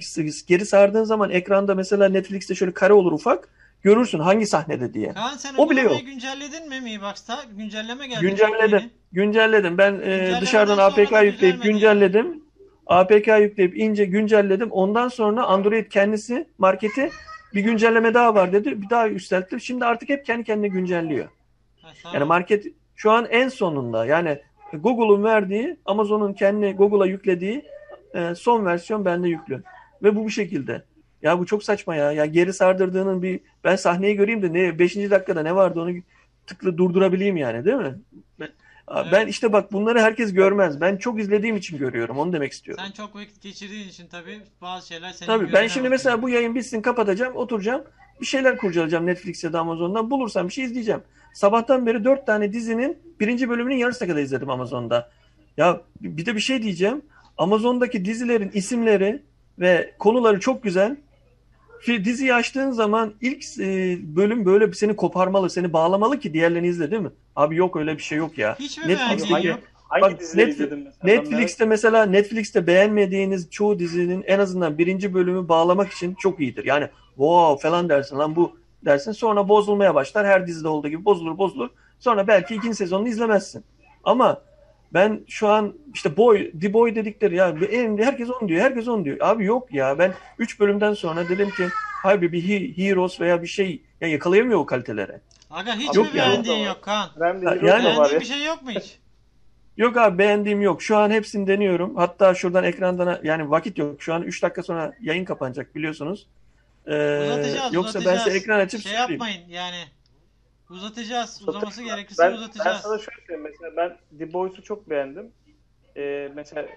geri sardığın zaman ekranda mesela Netflix'te şöyle kare olur ufak görürsün hangi sahnede diye. Kaan sen O bile yok. güncelledin mi Mi Box'ta? Güncelleme geldi. Güncelledim. yeni. Güncelledim. Ben e, dışarıdan APK yükleyip güncelledim. APK yükleyip ince güncelledim. Ondan sonra Android kendisi marketi bir güncelleme daha var dedi. Bir daha yükseltti. Şimdi artık hep kendi kendine güncelliyor. Ha, Yani market şu an en sonunda. Yani Google'un verdiği, Amazon'un kendi Google'a yüklediği e, son versiyon bende yüklü. Ve bu bu şekilde. Ya bu çok saçma ya. Ya geri sardırdığının bir ben sahneyi göreyim de ne 5. dakikada ne vardı onu tıklı durdurabileyim yani değil mi? Ben, Evet. ben işte bak bunları herkes görmez. Ben çok izlediğim için görüyorum. Onu demek istiyorum. Sen çok vakit geçirdiğin için tabii bazı şeyler senin Tabii ben şimdi mesela bu yayın bitsin kapatacağım, oturacağım. Bir şeyler kurcalayacağım Netflix ya da Amazon'dan. Bulursam bir şey izleyeceğim. Sabahtan beri dört tane dizinin birinci bölümünün yarısına kadar izledim Amazon'da. Ya bir de bir şey diyeceğim. Amazon'daki dizilerin isimleri ve konuları çok güzel. diziyi açtığın zaman ilk e, bölüm böyle bir seni koparmalı, seni bağlamalı ki diğerlerini izle değil mi? Abi yok öyle bir şey yok ya. Hiç mi Netflix'teki- yok? Hangi Bak, dizileri Netflix- izledin mesela? Netflix'te mesela Netflix'te beğenmediğiniz çoğu dizinin en azından birinci bölümü bağlamak için çok iyidir. Yani wow falan dersin lan bu dersin sonra bozulmaya başlar. Her dizide olduğu gibi bozulur bozulur. Sonra belki ikinci sezonunu izlemezsin. Ama ben şu an işte Boy, The Boy dedikleri ya en- herkes onu diyor, herkes onu diyor. Abi yok ya ben 3 bölümden sonra dedim ki hayır bir He- Heroes veya bir şey ya yakalayamıyor o kalitelere. Aga hiç Yok mi yani. beğendiğin yok Kaan? Prime Ha, Video yani- Beğendiğin ya. bir şey yok mu hiç? Yok abi beğendiğim yok. Şu an hepsini deniyorum. Hatta şuradan ekrandan yani vakit yok. Şu an 3 dakika sonra yayın kapanacak biliyorsunuz. Ee, Uzatacağız, yoksa ben size ekran açıp Şey söyleyeyim. yapmayın yani. Uzatacağız. Uzaması Uzatacağız. gerekirse Ben, ben uzatacağız. sana şöyle söyleyeyim mesela ben The Boys'u çok beğendim. Ee, mesela e,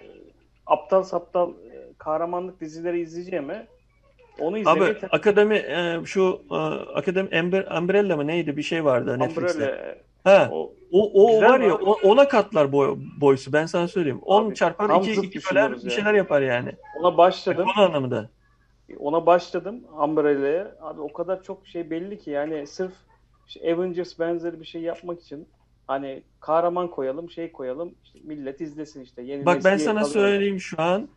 aptal saptal e, kahramanlık dizileri izleyeceğime onu izlemeyi Abi akademi e, şu e, akademi Ember, Umbrella mı neydi bir şey vardı Netflix'te. Umbrella, Ha, o o, o var ya abi? o- ona katlar boy, boysu ben sana söyleyeyim. 10 Abi, çarpar tam 2 zıt 2 böler bir şeyler yapar yani. ona başladım. Konu anlamında. Ona başladım Umbrella'ya. Abi o kadar çok şey belli ki yani sırf işte Avengers benzeri bir şey yapmak için hani kahraman koyalım, şey koyalım, işte millet izlesin işte. Yeni Bak ben sana söyleyeyim şu an.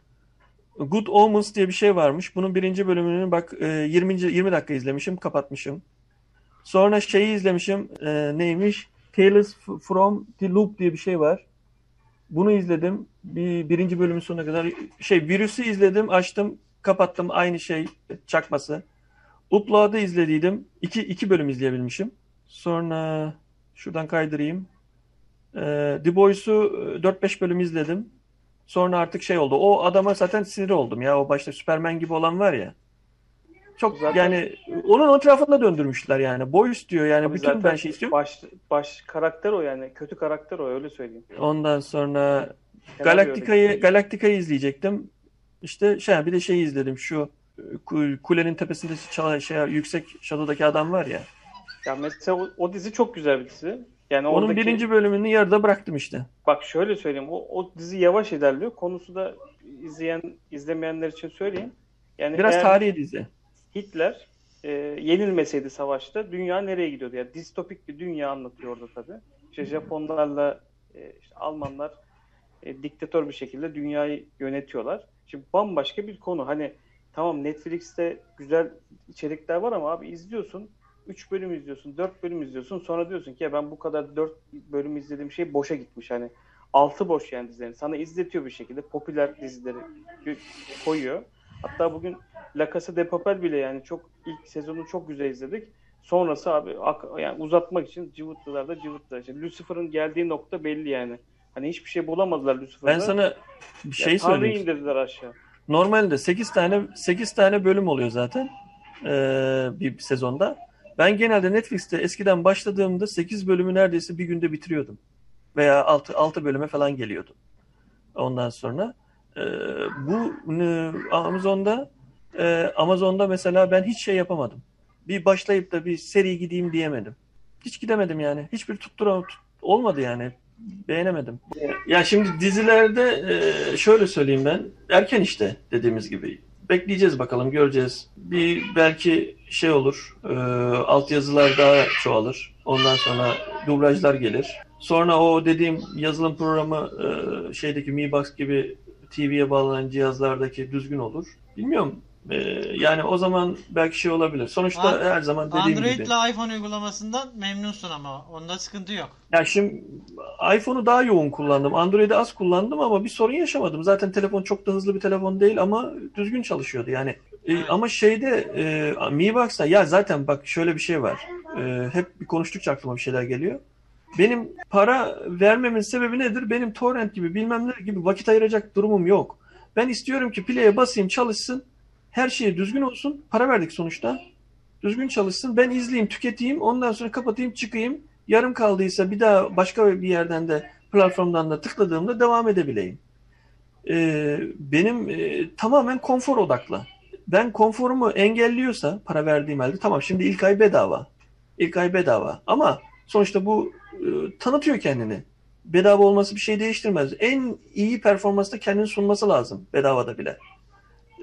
Good Omens diye bir şey varmış. Bunun birinci bölümünü bak e, 20. 20 dakika izlemişim, kapatmışım. Sonra şeyi izlemişim. e, neymiş? Tales from the Loop diye bir şey var. Bunu izledim. Bir, birinci bölümün sonuna kadar. Şey virüsü izledim, açtım, kapattım. Aynı şey çakması. Upload'ı izlediydim. İki, iki bölüm izleyebilmişim. Sonra şuradan kaydırayım. E, The Boys'u e, 4-5 bölüm izledim. Sonra artık şey oldu. O adama zaten sinir oldum ya. O başta Superman gibi olan var ya. Çok Zaten- yani onun etrafında döndürmüşler yani. Boys diyor yani. Abi bütün ben şey istiyorum. Baş, baş karakter o yani. Kötü karakter o öyle söyleyeyim. Ondan sonra Galaktika'yı. Galaktika'yı izleyecektim. İşte şey bir de şeyi izledim. Şu e, ku- kulenin tepesinde çalan şey yüksek şatodaki adam var ya. Ya mesela o, o dizi çok güzel bir dizi. Yani Onun oradaki, birinci bölümünü yarıda bıraktım işte. bak şöyle söyleyeyim. O, o dizi yavaş ilerliyor. Konusu da izleyen izlemeyenler için söyleyeyim. Yani Biraz tarihi dizi. Hitler e, yenilmeseydi savaşta dünya nereye gidiyordu? Yani distopik bir dünya anlatıyor orada tabii. İşte Japonlarla e, işte Almanlar e, diktatör bir şekilde dünyayı yönetiyorlar. Şimdi bambaşka bir konu. Hani tamam Netflix'te güzel içerikler var ama abi izliyorsun. 3 bölüm izliyorsun, 4 bölüm izliyorsun. Sonra diyorsun ki ya ben bu kadar 4 bölüm izlediğim şey boşa gitmiş. Hani altı boş yani dizilerin. Sana izletiyor bir şekilde. Popüler dizileri koyuyor. Hatta bugün La Casa de Papel bile yani çok ilk sezonu çok güzel izledik. Sonrası abi yani uzatmak için cıvıttılar da cıvıttılar. İşte Lucifer'ın geldiği nokta belli yani. Hani hiçbir şey bulamadılar Lucifer'da. Ben sana bir şey ya, Tanrı'yı söyleyeyim. indirdiler aşağı. Normalde 8 tane 8 tane bölüm oluyor zaten ee, bir sezonda. Ben genelde Netflix'te eskiden başladığımda 8 bölümü neredeyse bir günde bitiriyordum. Veya 6 6 bölüme falan geliyordum. Ondan sonra ee, bu e, Amazon'da e, Amazon'da mesela ben hiç şey yapamadım. Bir başlayıp da bir seri gideyim diyemedim. Hiç gidemedim yani. Hiçbir tuttura tut- olmadı yani. Beğenemedim. Ya şimdi dizilerde e, şöyle söyleyeyim ben. Erken işte dediğimiz gibi. Bekleyeceğiz bakalım göreceğiz. Bir belki şey olur. E, altyazılar daha çoğalır. Ondan sonra dublajlar gelir. Sonra o dediğim yazılım programı e, şeydeki Mi Box gibi TV'ye bağlanan cihazlardaki düzgün olur. Bilmiyorum. E, yani o zaman belki şey olabilir. Sonuçta An- her zaman dediğim Android gibi. ile iPhone uygulamasından memnunsun ama onda sıkıntı yok. Ya şimdi iPhone'u daha yoğun kullandım. Android'i az kullandım ama bir sorun yaşamadım. Zaten telefon çok da hızlı bir telefon değil ama düzgün çalışıyordu. Yani e, Evet. ama şeyde e, Mi Box'ta ya zaten bak şöyle bir şey var. E, hep bir konuştukça aklıma bir şeyler geliyor. Benim para vermemin sebebi nedir? Benim torrent gibi bilmem ne gibi vakit ayıracak durumum yok. Ben istiyorum ki play'e basayım çalışsın. Her şey düzgün olsun. Para verdik sonuçta. Düzgün çalışsın. Ben izleyeyim, tüketeyim. Ondan sonra kapatayım, çıkayım. Yarım kaldıysa bir daha başka bir yerden de platformdan da tıkladığımda devam edebileyim. Ee, benim e, tamamen konfor odaklı. Ben konforumu engelliyorsa para verdiğim halde tamam şimdi ilk ay bedava. İlk ay bedava. Ama sonuçta bu e, tanıtıyor kendini. Bedava olması bir şey değiştirmez. En iyi performansta kendini sunması lazım bedavada bile.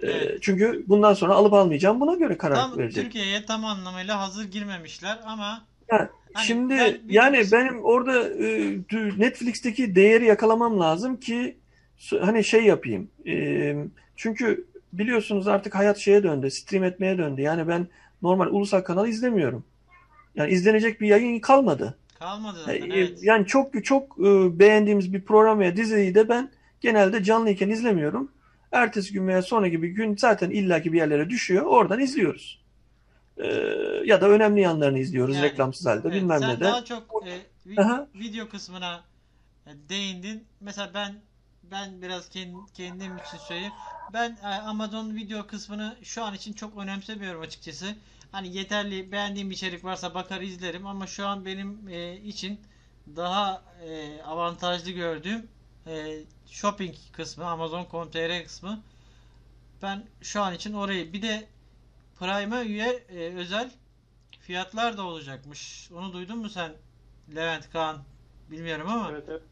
E, Evet. çünkü bundan sonra alıp almayacağım buna göre karar Tam verecek. Türkiye'ye tam anlamıyla hazır girmemişler ama Ha, Hani Şimdi ben yani benim orada e, Netflix'teki değeri yakalamam lazım ki hani şey yapayım. E, çünkü biliyorsunuz artık hayat şeye döndü, stream etmeye döndü. Yani ben normal ulusal kanal izlemiyorum. Yani izlenecek bir yayın kalmadı. kalmadı E, zaten. Evet. Yani çok çok e, beğendiğimiz bir program veya diziyi de ben genelde canlıyken izlemiyorum. Ertesi gün veya sonraki bir gün zaten illaki bir yerlere düşüyor. Oradan izliyoruz. E, ya da önemli yanlarını izliyoruz Yani, reklamsız halde Evet, bilmem ne de. daha çok e, Aha. video kısmına e, değindin. Mesela ben ben biraz kendim, kendim için söyleyeyim. Ben e, Amazon video kısmını şu an için çok önemsemiyorum açıkçası. Hani yeterli beğendiğim içerik varsa bakar izlerim ama şu an benim e, için daha e, avantajlı gördüğüm e, shopping kısmı, Amazon.com.tr kısmı. Ben şu an için orayı bir de Prime'a üye e, özel fiyatlar da olacakmış. Onu duydun mu sen Levent Kaan? Bilmiyorum ama Evet, evet.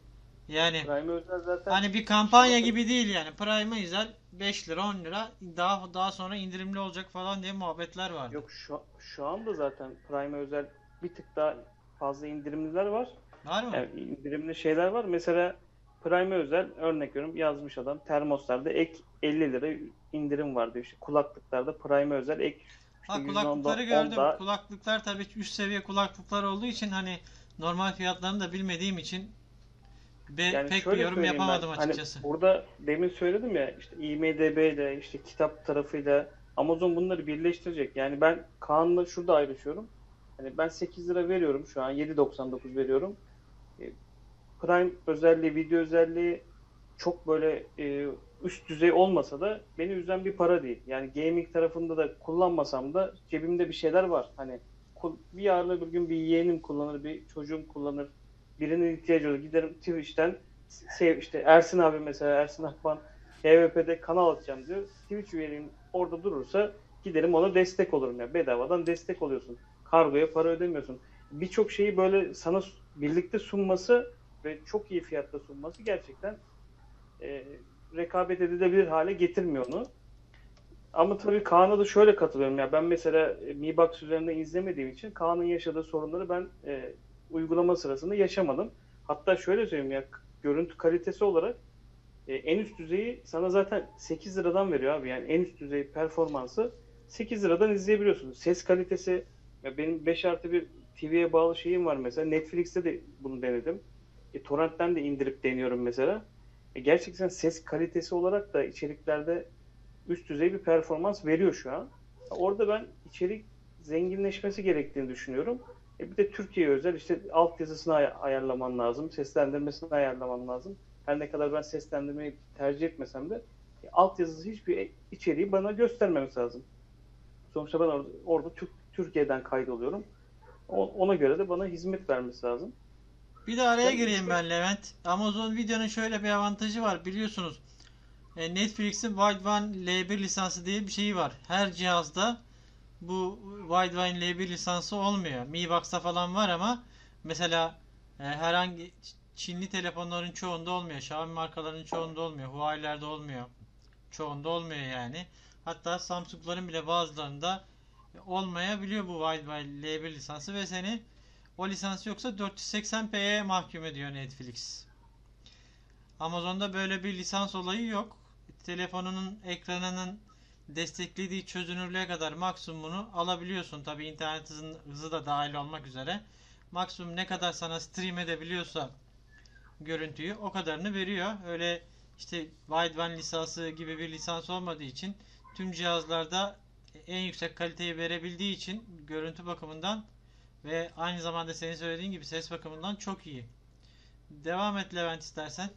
yani Prime özel zaten hani bir kampanya gibi değil yani. Prime'a özel 5 lira 10 lira daha daha sonra indirimli olacak falan diye muhabbetler var. yok şu, şu anda zaten Prime özel bir tık daha fazla indirimliler var. Var mı? Yani indirimli şeyler var. Mesela Prime özel örnek veriyorum yazmış adam termoslarda ek 50 lira indirim var diyor. İşte kulaklıklarda Prime özel ek işte Ha %10'da kulaklıkları gördüm. onda- Kulaklıklar tabii üst seviye kulaklıklar olduğu için hani normal fiyatlarını da bilmediğim için be, Yani pek bir yorum söyleyeyim ben, yapamadım hani açıkçası. burada demin söyledim ya işte IMDB ile işte kitap tarafıyla Amazon bunları birleştirecek. Yani ben Kaan'la şurada ayrışıyorum. Hani ben 8 lira veriyorum şu an 7.99 veriyorum. Prime özelliği, video özelliği çok böyle e, üst düzey olmasa da beni üzen bir para değil. Yani gaming tarafında da kullanmasam da cebimde bir şeyler var. Hani bir yarın öbür gün bir yeğenim kullanır, bir çocuğum kullanır. Birinin ihtiyacı olur. Giderim Twitch'ten sev işte Ersin abi mesela Ersin Akban HVP'de kanal atacağım diyor. Twitch üyeliğim orada durursa giderim ona destek olurum ya. Bedavadan destek oluyorsun. Kargoya para ödemiyorsun. Birçok şeyi böyle sana birlikte sunması ve çok iyi fiyatta sunması gerçekten e, rekabet edilebilir hale getirmiyor onu. Ama tabii Kaan'a da şöyle katılıyorum ya. Ben mesela e, Mi Box üzerinde izlemediğim için Kaan'ın yaşadığı sorunları ben e, uygulama sırasında yaşamadım. Hatta şöyle söyleyeyim ya görüntü kalitesi olarak e, en üst düzeyi sana zaten 8 liradan veriyor abi. Yani en üst düzey performansı 8 liradan izleyebiliyorsun. Ses kalitesi ya benim 5 artı bir TV'ye bağlı şeyim var mesela. Netflix'te de bunu denedim. E, torrentten de indirip deniyorum mesela. E, gerçekten ses kalitesi olarak da içeriklerde üst düzey bir performans veriyor şu an. Orada ben içerik zenginleşmesi gerektiğini düşünüyorum. E bir de Türkiye özel işte altyazısını ay- ayarlaman lazım, seslendirmesini ayarlaman lazım. Her ne kadar ben seslendirmeyi tercih etmesem de e, altyazısı hiçbir içeriği bana göstermemesi lazım. Sonuçta ben orada, orada Türk, Türkiye'den kaydoluyorum. O- Ona göre de bana hizmet vermesi lazım. Bir de araya Ben- gireyim ben Levent. Amazon Video'nun şöyle bir avantajı var biliyorsunuz. E, Netflix'in Widevine L1 lisansı diye bir şeyi var. Her cihazda bu Widevine L1 lisansı olmuyor. Mi Box'ta falan var ama mesela e, herhangi Çinli telefonların çoğunda olmuyor. Xiaomi markalarının çoğunda olmuyor. Huawei'lerde olmuyor. Çoğunda olmuyor yani. Hatta Samsung'ların bile bazılarında olmayabiliyor bu Widevine L1 lisansı ve seni o lisans yoksa 480p'ye mahkum ediyor Netflix. Amazon'da böyle bir lisans olayı yok. Telefonunun ekranının desteklediği çözünürlüğe kadar maksimumunu alabiliyorsun. Tabi internet hızı da dahil olmak üzere. Maksimum ne kadar sana stream edebiliyorsa görüntüyü o kadarını veriyor. Öyle işte Widevine lisansı gibi bir lisans olmadığı için tüm cihazlarda en yüksek kaliteyi verebildiği için görüntü bakımından ve aynı zamanda senin söylediğin gibi ses bakımından çok iyi. Devam et Levent istersen.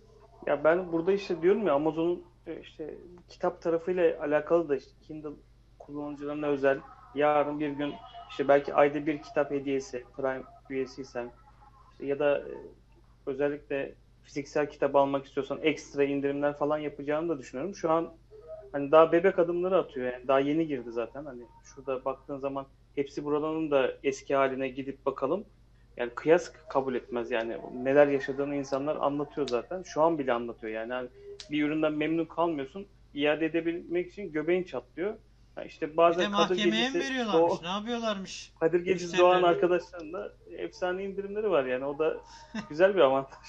Ya ben burada işte diyorum ya Amazon'un e, işte kitap tarafıyla alakalı da işte Kindle kullanıcılarına özel yarın bir gün işte belki ayda bir kitap hediyesi Prime üyesiysen işte ya da e, özellikle fiziksel kitap almak istiyorsan ekstra indirimler falan yapacağını da düşünüyorum. Şu an hani daha bebek adımları atıyor yani daha yeni girdi zaten hani şurada baktığın zaman hepsi buradanın da eski haline gidip bakalım. Yani kıyas kabul etmez yani neler yaşadığını insanlar anlatıyor zaten. Şu an bile anlatıyor yani. Hani bir üründen memnun kalmıyorsun. iade edebilmek için göbeğin çatlıyor. Ha işte Bir bazen de Kadir mahkemeye mi veriyorlarmış? Doğ- Ne yapıyorlarmış? Kadir Müşterileri. doğan arkadaşların da efsane indirimleri var yani o da güzel bir avantaj.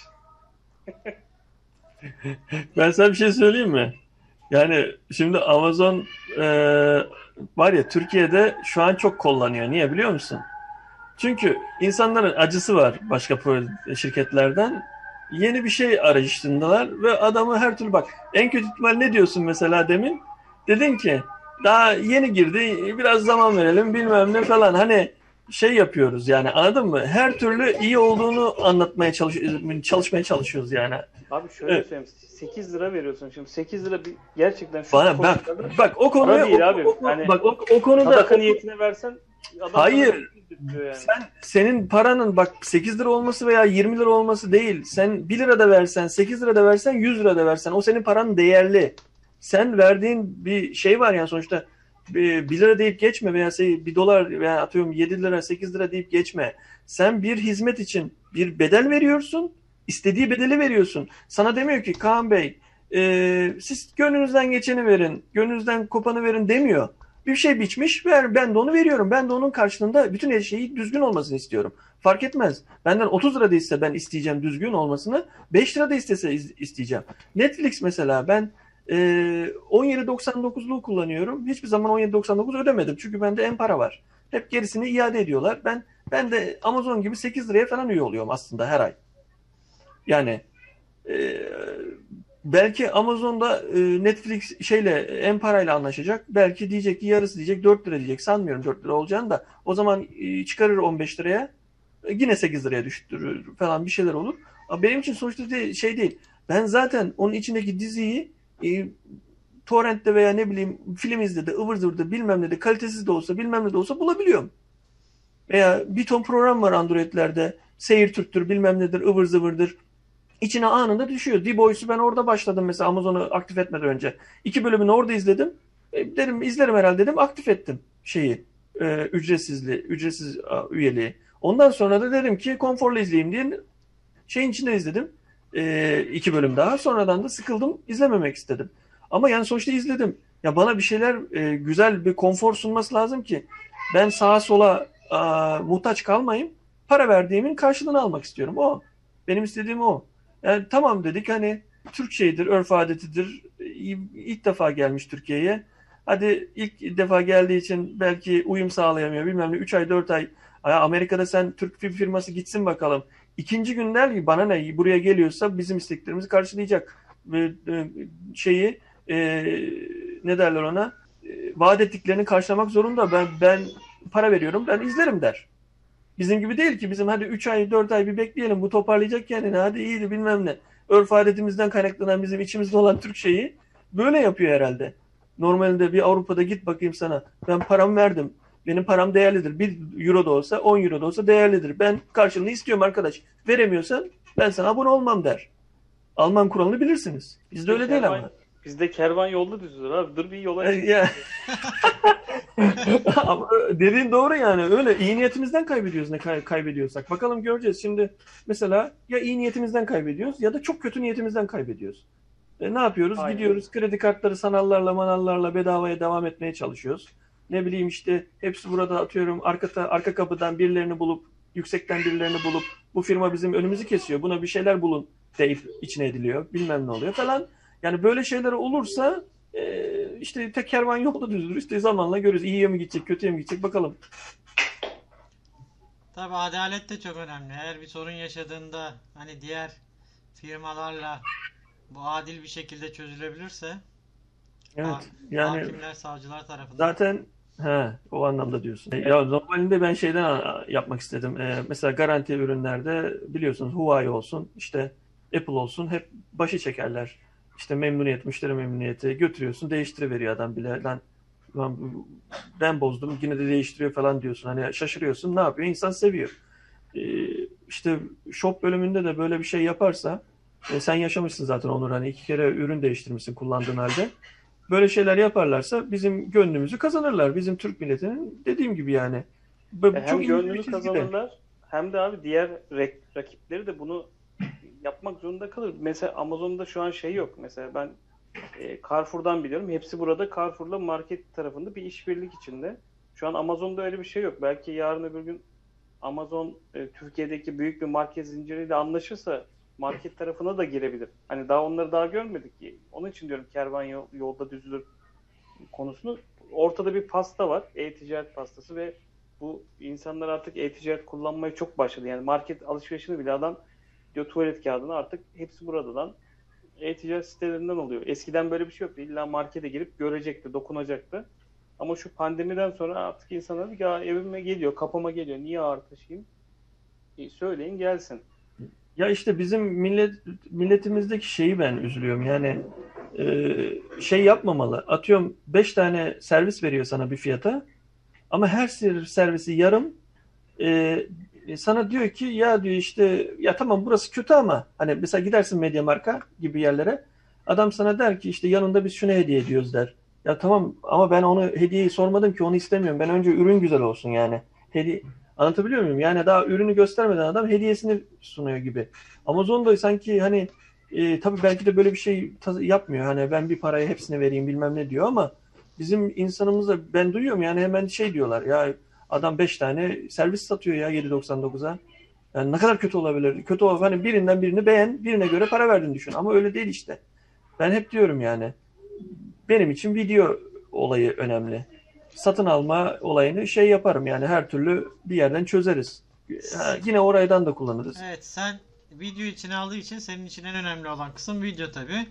Ben sana bir şey söyleyeyim mi? Yani şimdi Amazon e, var ya Türkiye'de şu an çok kullanıyor. Niye biliyor musun? Çünkü insanların acısı var başka şirketlerden. Yeni bir şey arayışındalar ve adamı her türlü bak en kötü ihtimal ne diyorsun mesela demin? Dedin ki daha yeni girdi biraz zaman verelim bilmem ne falan hani şey yapıyoruz yani anladın mı? Her türlü iyi olduğunu anlatmaya çalış çalışmaya çalışıyoruz yani. Abi şöyle Evet. söyleyeyim 8 lira veriyorsun şimdi 8 lira bir, gerçekten şu Bana bak bak o konuya Para değil o, abi. o- Yani bak o, o konuda sadaka niyetine versen Hayır. diyor yani. sen senin paranın bak 8 lira olması veya 20 lira olması değil. Sen 1 lira da versen, 8 lira da versen, 100 lira da versen o senin paranın değerli. Sen verdiğin bir şey var yani sonuçta 1 lira deyip geçme veya 1 dolar veya atıyorum 7 lira 8 lira deyip geçme. Sen bir hizmet için bir bedel veriyorsun. istediği bedeli veriyorsun. Sana demiyor ki Kaan Bey e, siz gönlünüzden geçeni verin, gönlünüzden kopanı verin demiyor. Bir şey biçmiş, ver, ben de onu veriyorum. Ben de onun karşılığında bütün her şeyi düzgün olmasını istiyorum. Fark etmez. Benden 30 lira da iste ben isteyeceğim düzgün olmasını. 5 lira da istese isteyeceğim. Netflix mesela ben e, 17.99'luğu kullanıyorum. Hiçbir zaman 17.99 ödemedim. Çünkü bende en para var. Hep gerisini iade ediyorlar. Ben ben de Amazon gibi 8 liraya falan üye oluyorum aslında her ay. Yani e, belki Amazon'da e, Netflix şeyle en parayla anlaşacak. Belki diyecek ki yarısı diyecek 4 lira diyecek. Sanmıyorum 4 lira olacağını da. O zaman e, çıkarır 15 liraya. E, yine 8 liraya düşürür falan bir şeyler olur. Benim için sonuçta de, şey değil. Ben zaten onun içindeki diziyi e, torrentte veya ne bileyim film izledi, ıvır zıvırda bilmem ne de kalitesiz de olsa bilmem ne de olsa bulabiliyorum. Veya bir ton program var Android'lerde. Seyir Türk'tür bilmem nedir ıvır zıvırdır. İçine anında düşüyor. D-Boys'u ben orada başladım mesela Amazon'u aktif etmeden önce. İki bölümünü orada izledim. E, dedim izlerim herhalde dedim aktif ettim şeyi. E, ücretsizliği, ücretsiz üyeliği. Ondan sonra da dedim ki konforlu izleyeyim diye şeyin içinde izledim. E, iki bölüm daha. Sonradan da sıkıldım. izlememek istedim. Ama yani sonuçta izledim. Ya bana bir şeyler e, güzel bir konfor sunması lazım ki ben sağa sola a, muhtaç kalmayayım. Para verdiğimin karşılığını almak istiyorum. O. Benim istediğim o. Yani tamam dedik hani Türk şeyidir, örf adetidir. İlk defa gelmiş Türkiye'ye. Hadi ilk defa geldiği için belki uyum sağlayamıyor. Bilmem ne 3 ay 4 ay. Amerika'da sen Türk film firması gitsin bakalım. İkinci gün der ki bana ne buraya geliyorsa bizim isteklerimizi karşılayacak. Ve e, şeyi e, ne derler ona e, vaat ettiklerini karşılamak zorunda. Ben ben para veriyorum ben izlerim der. Bizim gibi değil ki bizim hadi 3 ay 4 ay bir bekleyelim bu toparlayacak kendini hadi iyiydi bilmem ne. Örf adetimizden kaynaklanan bizim içimizde olan Türk şeyi böyle yapıyor herhalde. Normalde bir Avrupa'da git bakayım sana ben paramı verdim. Benim param değerlidir. 1 euro da olsa 10 euro da olsa değerlidir. Ben karşılığını istiyorum arkadaş. Veremiyorsan ben sana abone olmam der. Alman kuralını bilirsiniz. Bizde öyle değil ama. Bizde kervan yolda düzülür abi. Dur bir yola. Ya. Ama dediğin doğru yani öyle iyi niyetimizden kaybediyoruz ne kay- kaybediyorsak. Bakalım göreceğiz. Şimdi mesela ya iyi niyetimizden kaybediyoruz ya da çok kötü niyetimizden kaybediyoruz. E, ne yapıyoruz? Aynen. Gidiyoruz kredi kartları sanallarla manallarla bedavaya devam etmeye çalışıyoruz. Ne bileyim işte hepsi burada atıyorum arka, arka kapıdan birilerini bulup yüksekten birilerini bulup bu firma bizim önümüzü kesiyor buna bir şeyler bulun deyip içine ediliyor. Bilmem ne oluyor falan. Yani böyle şeyler olursa e, işte tek kervan yolda düzülür. İşte zamanla görürüz. İyiye mi gidecek, kötüye mi gidecek bakalım. Tabii adalet de çok önemli. Eğer bir sorun yaşadığında hani diğer firmalarla bu adil bir şekilde çözülebilirse Evet. Yani hakimler, savcılar tarafından zaten he, o anlamda diyorsun. Ya normalinde ben şeyden yapmak istedim. E, mesela garanti ürünlerde biliyorsunuz Huawei olsun, işte Apple olsun hep başı çekerler. İşte memnuniyet, müşteri memnuniyeti götürüyorsun, değiştiriveriyor adam bile. Lan, bu- ben bozdum yine de değiştiriyor falan diyorsun. Hani şaşırıyorsun. Ne yapıyor? İnsan seviyor. E, işte shop bölümünde de böyle bir şey yaparsa e, sen yaşamışsın zaten Onur hani iki kere ürün değiştirmişsin kullandığın halde. Böyle şeyler yaparlarsa bizim gönlümüzü kazanırlar. Bizim Türk milletinin dediğim gibi yani. E, çok hem gönlünü kazanırlar hem de abi diğer rak- rakipleri de bunu yapmak zorunda kalır. Mesela Amazon'da şu an şey yok. Mesela ben E, Carrefour'dan biliyorum. Hepsi burada Carrefour'la market tarafında bir işbirlik içinde. Şu an Amazon'da öyle bir şey yok. Belki yarın öbür gün Amazon e, Türkiye'deki büyük bir market zinciriyle anlaşırsa market tarafına da girebilir. Hani daha onları daha görmedik ki. Onun için diyorum kervan yol, yolda düzülür konusunu. Ortada bir pasta var. E-ticaret pastası ve bu insanlar artık e-ticaret kullanmaya çok başladı. Yani market alışverişini bile adam diyor tuvalet kağıdını artık hepsi buradan e-ticaret sitelerinden oluyor. Eskiden böyle bir şey yoktu. İlla markete girip görecekti, dokunacaktı. Ama şu pandemiden sonra artık insanlar ya evime geliyor, kapıma geliyor. Niye ağır taşıyayım? E, söyleyin gelsin. Ya işte bizim millet milletimizdeki şeyi ben üzülüyorum. Yani e, şey yapmamalı. Atıyorum 5 tane servis veriyor sana bir fiyata. Ama her ser- servisi yarım. E, sana diyor ki ya diyor işte ya tamam burası kötü ama hani mesela gidersin Mediamarkt'a gibi yerlere. Adam sana der ki işte yanında biz şunu hediye ediyoruz der. Ya tamam ama ben onu hediyeyi sormadım ki onu istemiyorum. Ben önce ürün güzel olsun yani. Hediye Anlatabiliyor muyum? Yani daha ürünü göstermeden adam hediyesini sunuyor gibi. Amazon'da sanki hani e, tabii belki de böyle bir şey yapmıyor. Hani ben bir paraya hepsini vereyim bilmem ne diyor ama bizim insanımız da ben duyuyorum yani hemen şey diyorlar ya adam 5 tane servis satıyor ya 7.99'a. Yani ne kadar kötü olabilir? Kötü ol hani birinden birini beğen, birine göre para verdin düşün. Ama öyle değil işte. Ben hep diyorum yani benim için video olayı önemli satın alma olayını şey yaparım yani her türlü bir yerden çözeriz. Ha, yine oraydan da kullanırız. Evet sen video içine aldığı için senin için en önemli olan kısım video tabi.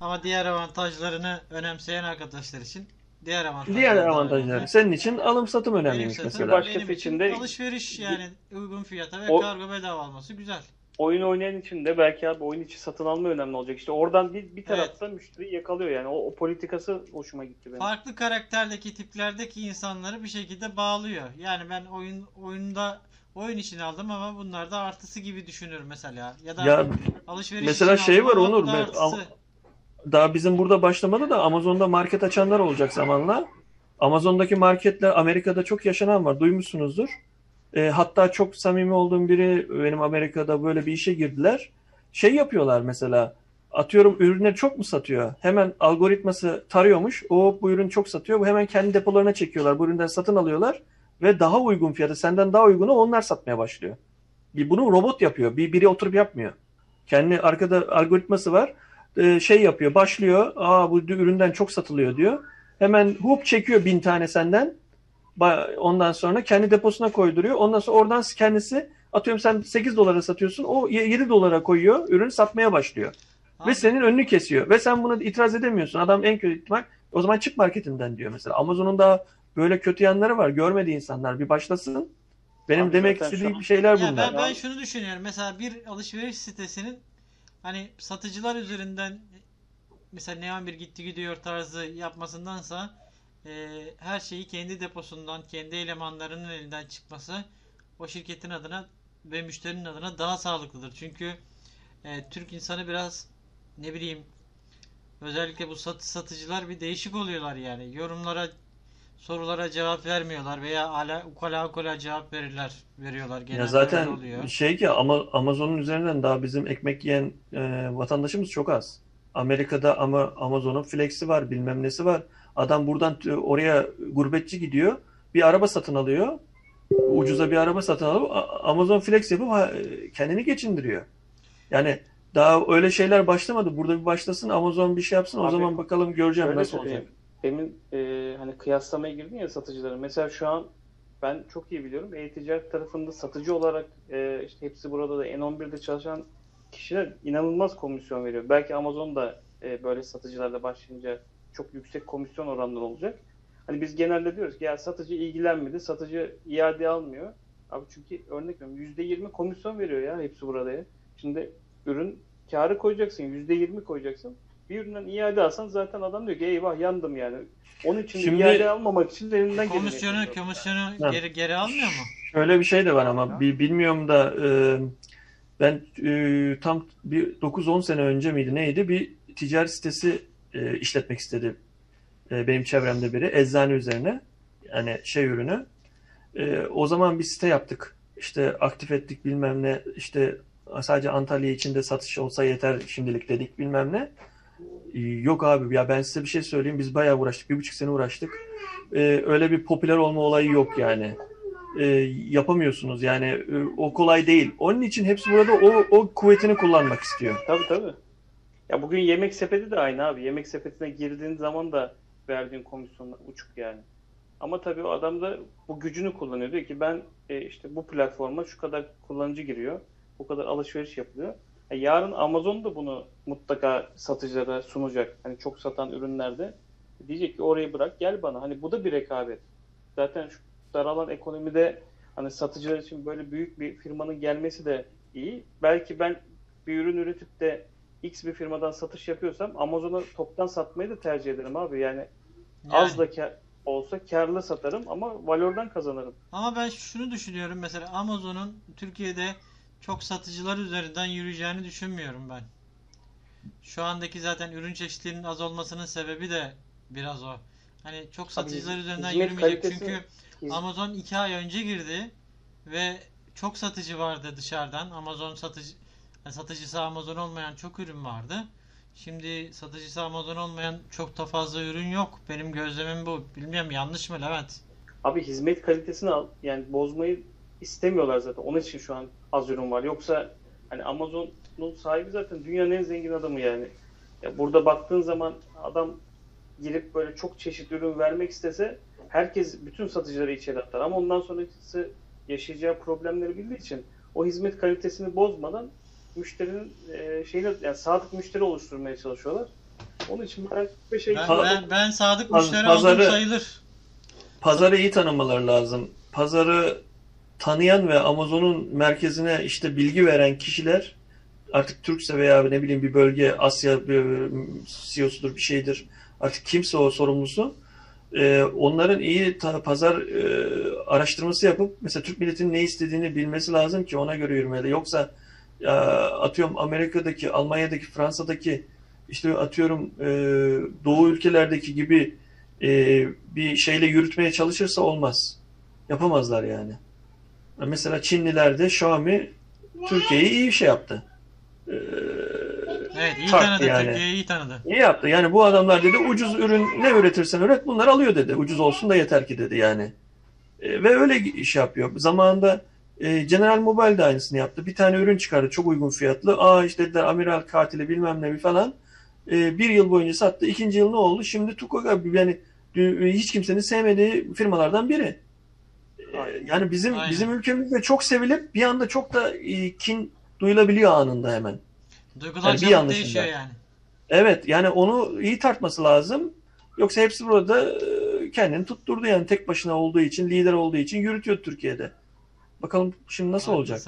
Ama diğer avantajlarını önemseyen arkadaşlar için diğer avantajlar. Diğer daha avantajları. önemli. senin için alım satım önemliymiş satın, mesela. Başkası benim için için de- alışveriş yani uygun fiyata ve O- kargo bedava alması güzel. Oyun oynayan için de belki abi oyun içi satın alma önemli olacak. İşte oradan bir, bir tarafta müşteri yakalıyor yani. O, o politikası hoşuma gitti benim. Farklı karakterdeki tiplerdeki insanları bir şekilde bağlıyor. Yani ben oyun oyunda oyun için aldım ama bunlar da artısı gibi düşünürüm mesela. Ya da Ya alışveriş mesela için şey aldım var ama Onur, ben- daha bizim burada başlamadı da Amazon'da market açanlar olacak zamanla. Amazon'daki marketler Amerika'da çok yaşanan var. Duymuşsunuzdur. E, hatta çok samimi olduğum biri benim Amerika'da böyle bir işe girdiler. Şey yapıyorlar mesela. Atıyorum ürünleri çok mu satıyor? Hemen algoritması tarıyormuş. O bu ürün çok satıyor. Bu hemen kendi depolarına çekiyorlar. Bu üründen satın alıyorlar ve daha uygun fiyata, senden daha uygunu onlar satmaya başlıyor. Bir bunu robot yapıyor. Bir biri oturup yapmıyor. Kendi arkada algoritması var. Ee, şey yapıyor. Başlıyor. Aa bu üründen çok satılıyor diyor. Hemen hop çekiyor bin tane senden. Ondan sonra kendi deposuna koyduruyor. Ondan sonra oradan kendisi atıyorum sen 8 dolara satıyorsun. O 7 dolara koyuyor. Ürünü satmaya başlıyor. Abi, Ve senin önünü kesiyor. Ve sen bunu itiraz edemiyorsun. Adam en kötü ihtimal o zaman çık marketinden diyor mesela. Amazon'un da böyle kötü yanları var. Görmedi insanlar. Bir başlasın. Benim Abi demek istediğim an- şeyler Ya bunlar. ben, ben şunu düşünüyorum. Mesela bir alışveriş sitesinin hani satıcılar üzerinden mesela Neon bir gitti gidiyor tarzı yapmasındansa e, her şeyi kendi deposundan, kendi elemanlarının elinden çıkması o şirketin adına ve müşterinin adına daha sağlıklıdır. Çünkü e, Türk insanı biraz ne bileyim özellikle bu sat, satıcılar bir değişik oluyorlar yani. Yorumlara sorulara cevap vermiyorlar veya ala ukala ukala cevap verirler veriyorlar genelde Ya zaten oluyor. şey ki ama Amazon'un üzerinden daha bizim ekmek yiyen e, vatandaşımız çok az. Amerika'da ama Amazon'un flex'i var, bilmem nesi var. Adam buradan t- oraya gurbetçi gidiyor. Bir araba satın alıyor. Ucuza bir araba satın alıp Amazon Flex yapıp ha- kendini geçindiriyor. Yani daha öyle şeyler başlamadı. Burada bir başlasın Amazon bir şey yapsın. O Abi, zaman bakalım göreceğim nasıl olacak. Demin e, hani kıyaslamaya girdin ya satıcıları. Mesela şu an ben çok iyi biliyorum. E-ticaret tarafında satıcı olarak e, işte hepsi burada da N11'de çalışan kişiler inanılmaz komisyon veriyor. Belki Amazon da e, böyle satıcılarla başlayınca çok yüksek komisyon oranları olacak. Hani biz genelde diyoruz ki ya satıcı ilgilenmedi, satıcı iade almıyor. Abi çünkü örnek veriyorum %20 komisyon veriyor ya hepsi burada ya. Şimdi ürün karı koyacaksın, %20 koyacaksın. Bir üründen iade alsan zaten adam diyor ki eyvah yandım yani. Onun için de Şimdi- iade almamak için de elinden geleni Komisyonu yapıyor. komisyonu Ha. geri geri almıyor mu? Şöyle bir şey de var ama bi- bilmiyorum da e, ben e, tam bir 9-10 sene önce miydi neydi bir ticaret sitesi e, işletmek istedi e, benim çevremde biri eczane üzerine yani şey ürünü. E, o zaman bir site yaptık. İşte aktif ettik bilmem ne işte sadece Antalya içinde satış olsa yeter şimdilik dedik bilmem ne. Ee, Yok abi ya ben size bir şey söyleyeyim. Biz bayağı uğraştık. Bir buçuk sene uğraştık. Ee, öyle bir popüler olma olayı yok yani. Ee, yapamıyorsunuz yani e, o kolay değil. Onun için hepsi burada o, o kuvvetini kullanmak istiyor. Tabii tabii. Ya bugün yemek sepeti de aynı abi. Yemek sepetine girdiğin zaman da verdiğin komisyonlar uçuk yani. Ama tabii o adam da bu gücünü kullanıyor. Diyor ki ben e, işte bu platforma şu kadar kullanıcı giriyor. Bu kadar alışveriş yapılıyor. E, yarın Amazon da bunu mutlaka satıcılara sunacak. Hani çok satan ürünlerde. Diyecek ki orayı bırak gel bana. Hani bu da bir rekabet. Zaten şu daralan ekonomide hani satıcılar için böyle büyük bir firmanın gelmesi de iyi. Belki ben bir ürün üretip de X bir firmadan satış yapıyorsam Amazon'a toptan satmayı da tercih ederim abi. Yani, az da kar olsa karlı satarım ama valordan kazanırım. Ama ben şunu düşünüyorum mesela Amazon'un Türkiye'de çok satıcılar üzerinden yürüyeceğini düşünmüyorum ben. Şu andaki zaten ürün çeşitlerinin az olmasının sebebi de biraz o. Hani çok satıcılar üzerinden hizmet yürümeyecek kalitesi- çünkü Hiz- Amazon 2 ay önce girdi ve çok satıcı vardı dışarıdan. Amazon satıcı yani satıcısı Amazon olmayan çok ürün vardı. Şimdi satıcısı Amazon olmayan çok da fazla ürün yok. Benim gözlemim bu. Bilmiyorum yanlış mı Levent? Abi hizmet kalitesini al, yani bozmayı istemiyorlar zaten. Onun için şu an az ürün var. Yoksa hani Amazon'un sahibi zaten dünyanın en zengin adamı yani. Ya burada baktığın zaman adam girip böyle çok çeşit ürün vermek istese herkes bütün satıcıları içeri atar. Ama ondan sonrası yaşayacağı problemleri bildiği için o hizmet kalitesini bozmadan müşterinin e, şeyine yani sadık müşteri oluşturmaya çalışıyorlar. Onun için ben bir şey Ben, ben, ben sadık Paz- müşteri pazarı- sayılır. Pazarı iyi tanımaları lazım. Pazarı tanıyan ve Amazon'un merkezine işte bilgi veren kişiler artık Türkse veya ne bileyim bir bölge Asya bir CEO'sudur bir şeydir. Artık kimse o sorumlusu. e, onların iyi ta- pazar e, araştırması yapıp mesela Türk milletinin ne istediğini bilmesi lazım ki ona göre yürümeli. Yoksa e, atıyorum Amerika'daki, Almanya'daki, Fransa'daki işte atıyorum e, Doğu ülkelerdeki gibi e, bir şeyle yürütmeye çalışırsa olmaz. Yapamazlar yani. Mesela Çinliler de Xiaomi Türkiye'yi iyi bir şey yaptı. E, Evet iyi tanıdı. yani. Türkiye'yi iyi tanıdı. İyi yaptı. Yani bu adamlar dedi ucuz ürün ne üretirsen üret bunları alıyor dedi. Ucuz olsun da yeter ki dedi yani. E, ve öyle iş yapıyor. Zamanında e, General Mobile de aynısını yaptı. Bir tane ürün çıkardı çok uygun fiyatlı. Aa işte dediler amiral katili bilmem ne falan. E, bir yıl boyunca sattı. İkinci yıl ne oldu? Şimdi Tukoga yani dü- hiç kimsenin sevmediği firmalardan biri. E, Aynen. yani bizim Aynen. bizim ülkemizde çok sevilip bir anda çok da e, kin duyulabiliyor anında hemen. Duygular Yani bir yanlışında. değişiyor yani. Evet yani onu iyi tartması lazım. Yoksa hepsi burada e, kendini tutturdu yani tek başına olduğu için, lider olduğu için yürütüyor Türkiye'de. Bakalım şimdi nasıl olacak?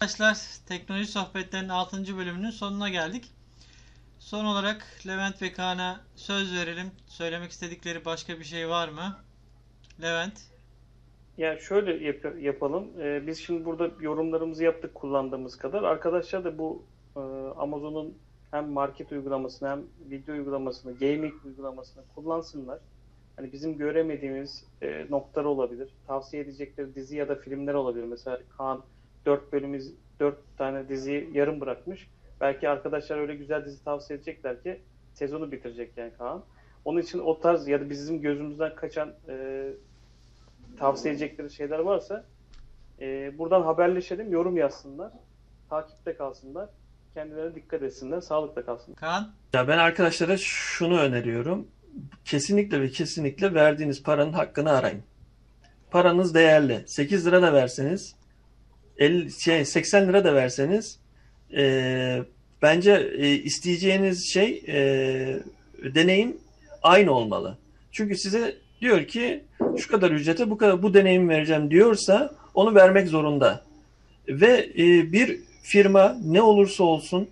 Arkadaşlar teknoloji sohbetlerinin 6. bölümünün sonuna geldik. Son olarak Levent ve Kaan'a söz verelim. Söylemek istedikleri başka bir şey var mı? Levent. Ya şöyle yap- yapalım. Ee, biz şimdi burada yorumlarımızı yaptık kullandığımız kadar. Arkadaşlar da bu e, Amazon'un hem market uygulamasını hem video uygulamasını, gaming uygulamasını kullansınlar. Hani bizim göremediğimiz e, noktalar olabilir. Tavsiye edecekleri dizi ya da filmler olabilir. Mesela Kaan 4 bölümümüz 4 tane diziyi yarım bırakmış. Belki arkadaşlar öyle güzel dizi tavsiye edecekler ki sezonu bitirecek yani Kaan. Onun için o tarz ya da bizim gözümüzden kaçan e, tavsiye edecekleri şeyler varsa e, buradan haberleşelim, yorum yazsınlar, takipte kalsınlar, kendilerine dikkat etsinler, sağlıkla kalsınlar. Kaan. Ya ben arkadaşlara şunu öneriyorum. Kesinlikle ve kesinlikle verdiğiniz paranın hakkını arayın. Paranız değerli. 8 lira da verseniz 50, şey, 80 lira da verseniz e, bence e, isteyeceğiniz şey e, deneyim aynı olmalı. Çünkü size diyor ki şu kadar ücrete bu kadar bu deneyim vereceğim diyorsa onu vermek zorunda. Ve e, bir firma ne olursa olsun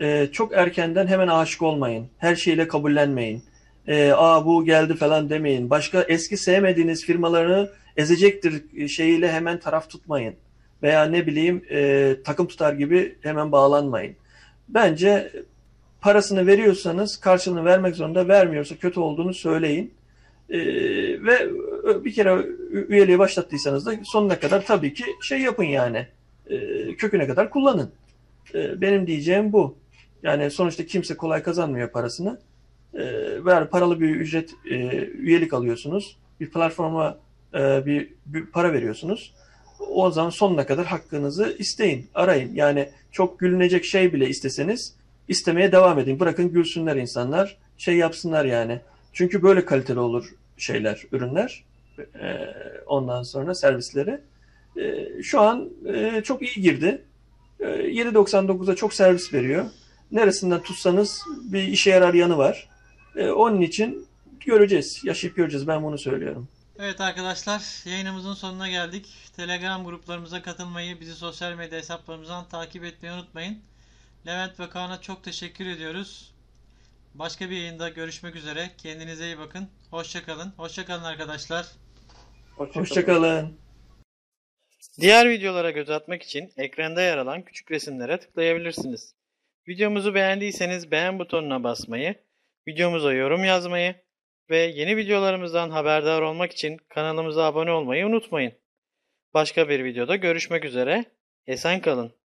e, çok erkenden hemen aşık olmayın. Her şeyle kabullenmeyin. E, Aa bu geldi falan demeyin. Başka eski sevmediğiniz firmalarını ezecektir şeyiyle hemen taraf tutmayın. Veya ne bileyim e, takım tutar gibi hemen bağlanmayın. Bence parasını veriyorsanız karşılığını vermek zorunda vermiyorsa kötü olduğunu söyleyin. E, ve bir kere üyeliği başlattıysanız da sonuna kadar tabii ki şey yapın yani. E, köküne kadar kullanın. E, benim diyeceğim bu. Yani sonuçta kimse kolay kazanmıyor parasını. E, paralı bir ücret e, üyelik alıyorsunuz. Bir platforma e, bir, bir para veriyorsunuz. O zaman sonuna kadar hakkınızı isteyin, arayın. Yani çok gülünecek şey bile isteseniz istemeye devam edin. Bırakın gülsünler insanlar, şey yapsınlar yani. Çünkü böyle kaliteli olur şeyler, ürünler. E, ondan sonra servisleri. E, şu an e, çok iyi girdi. E, 7.99'a çok servis veriyor. Neresinden tutsanız bir işe yarar yanı var. E, onun için göreceğiz, yaşayıp göreceğiz. Ben bunu söylüyorum. Evet arkadaşlar yayınımızın sonuna geldik. Telegram gruplarımıza katılmayı, bizi sosyal medya hesaplarımızdan takip etmeyi unutmayın. Levent ve Kaan'a çok teşekkür ediyoruz. Başka bir yayında görüşmek üzere. Kendinize iyi bakın. Hoşçakalın. Hoşçakalın arkadaşlar. Hoşçakalın. Hoşçakalın. Diğer videolara göz atmak için ekranda yer alan küçük resimlere tıklayabilirsiniz. Videomuzu beğendiyseniz beğen butonuna basmayı, videomuza yorum yazmayı ve yeni videolarımızdan haberdar olmak için kanalımıza abone olmayı unutmayın. Başka bir videoda görüşmek üzere. Esen kalın.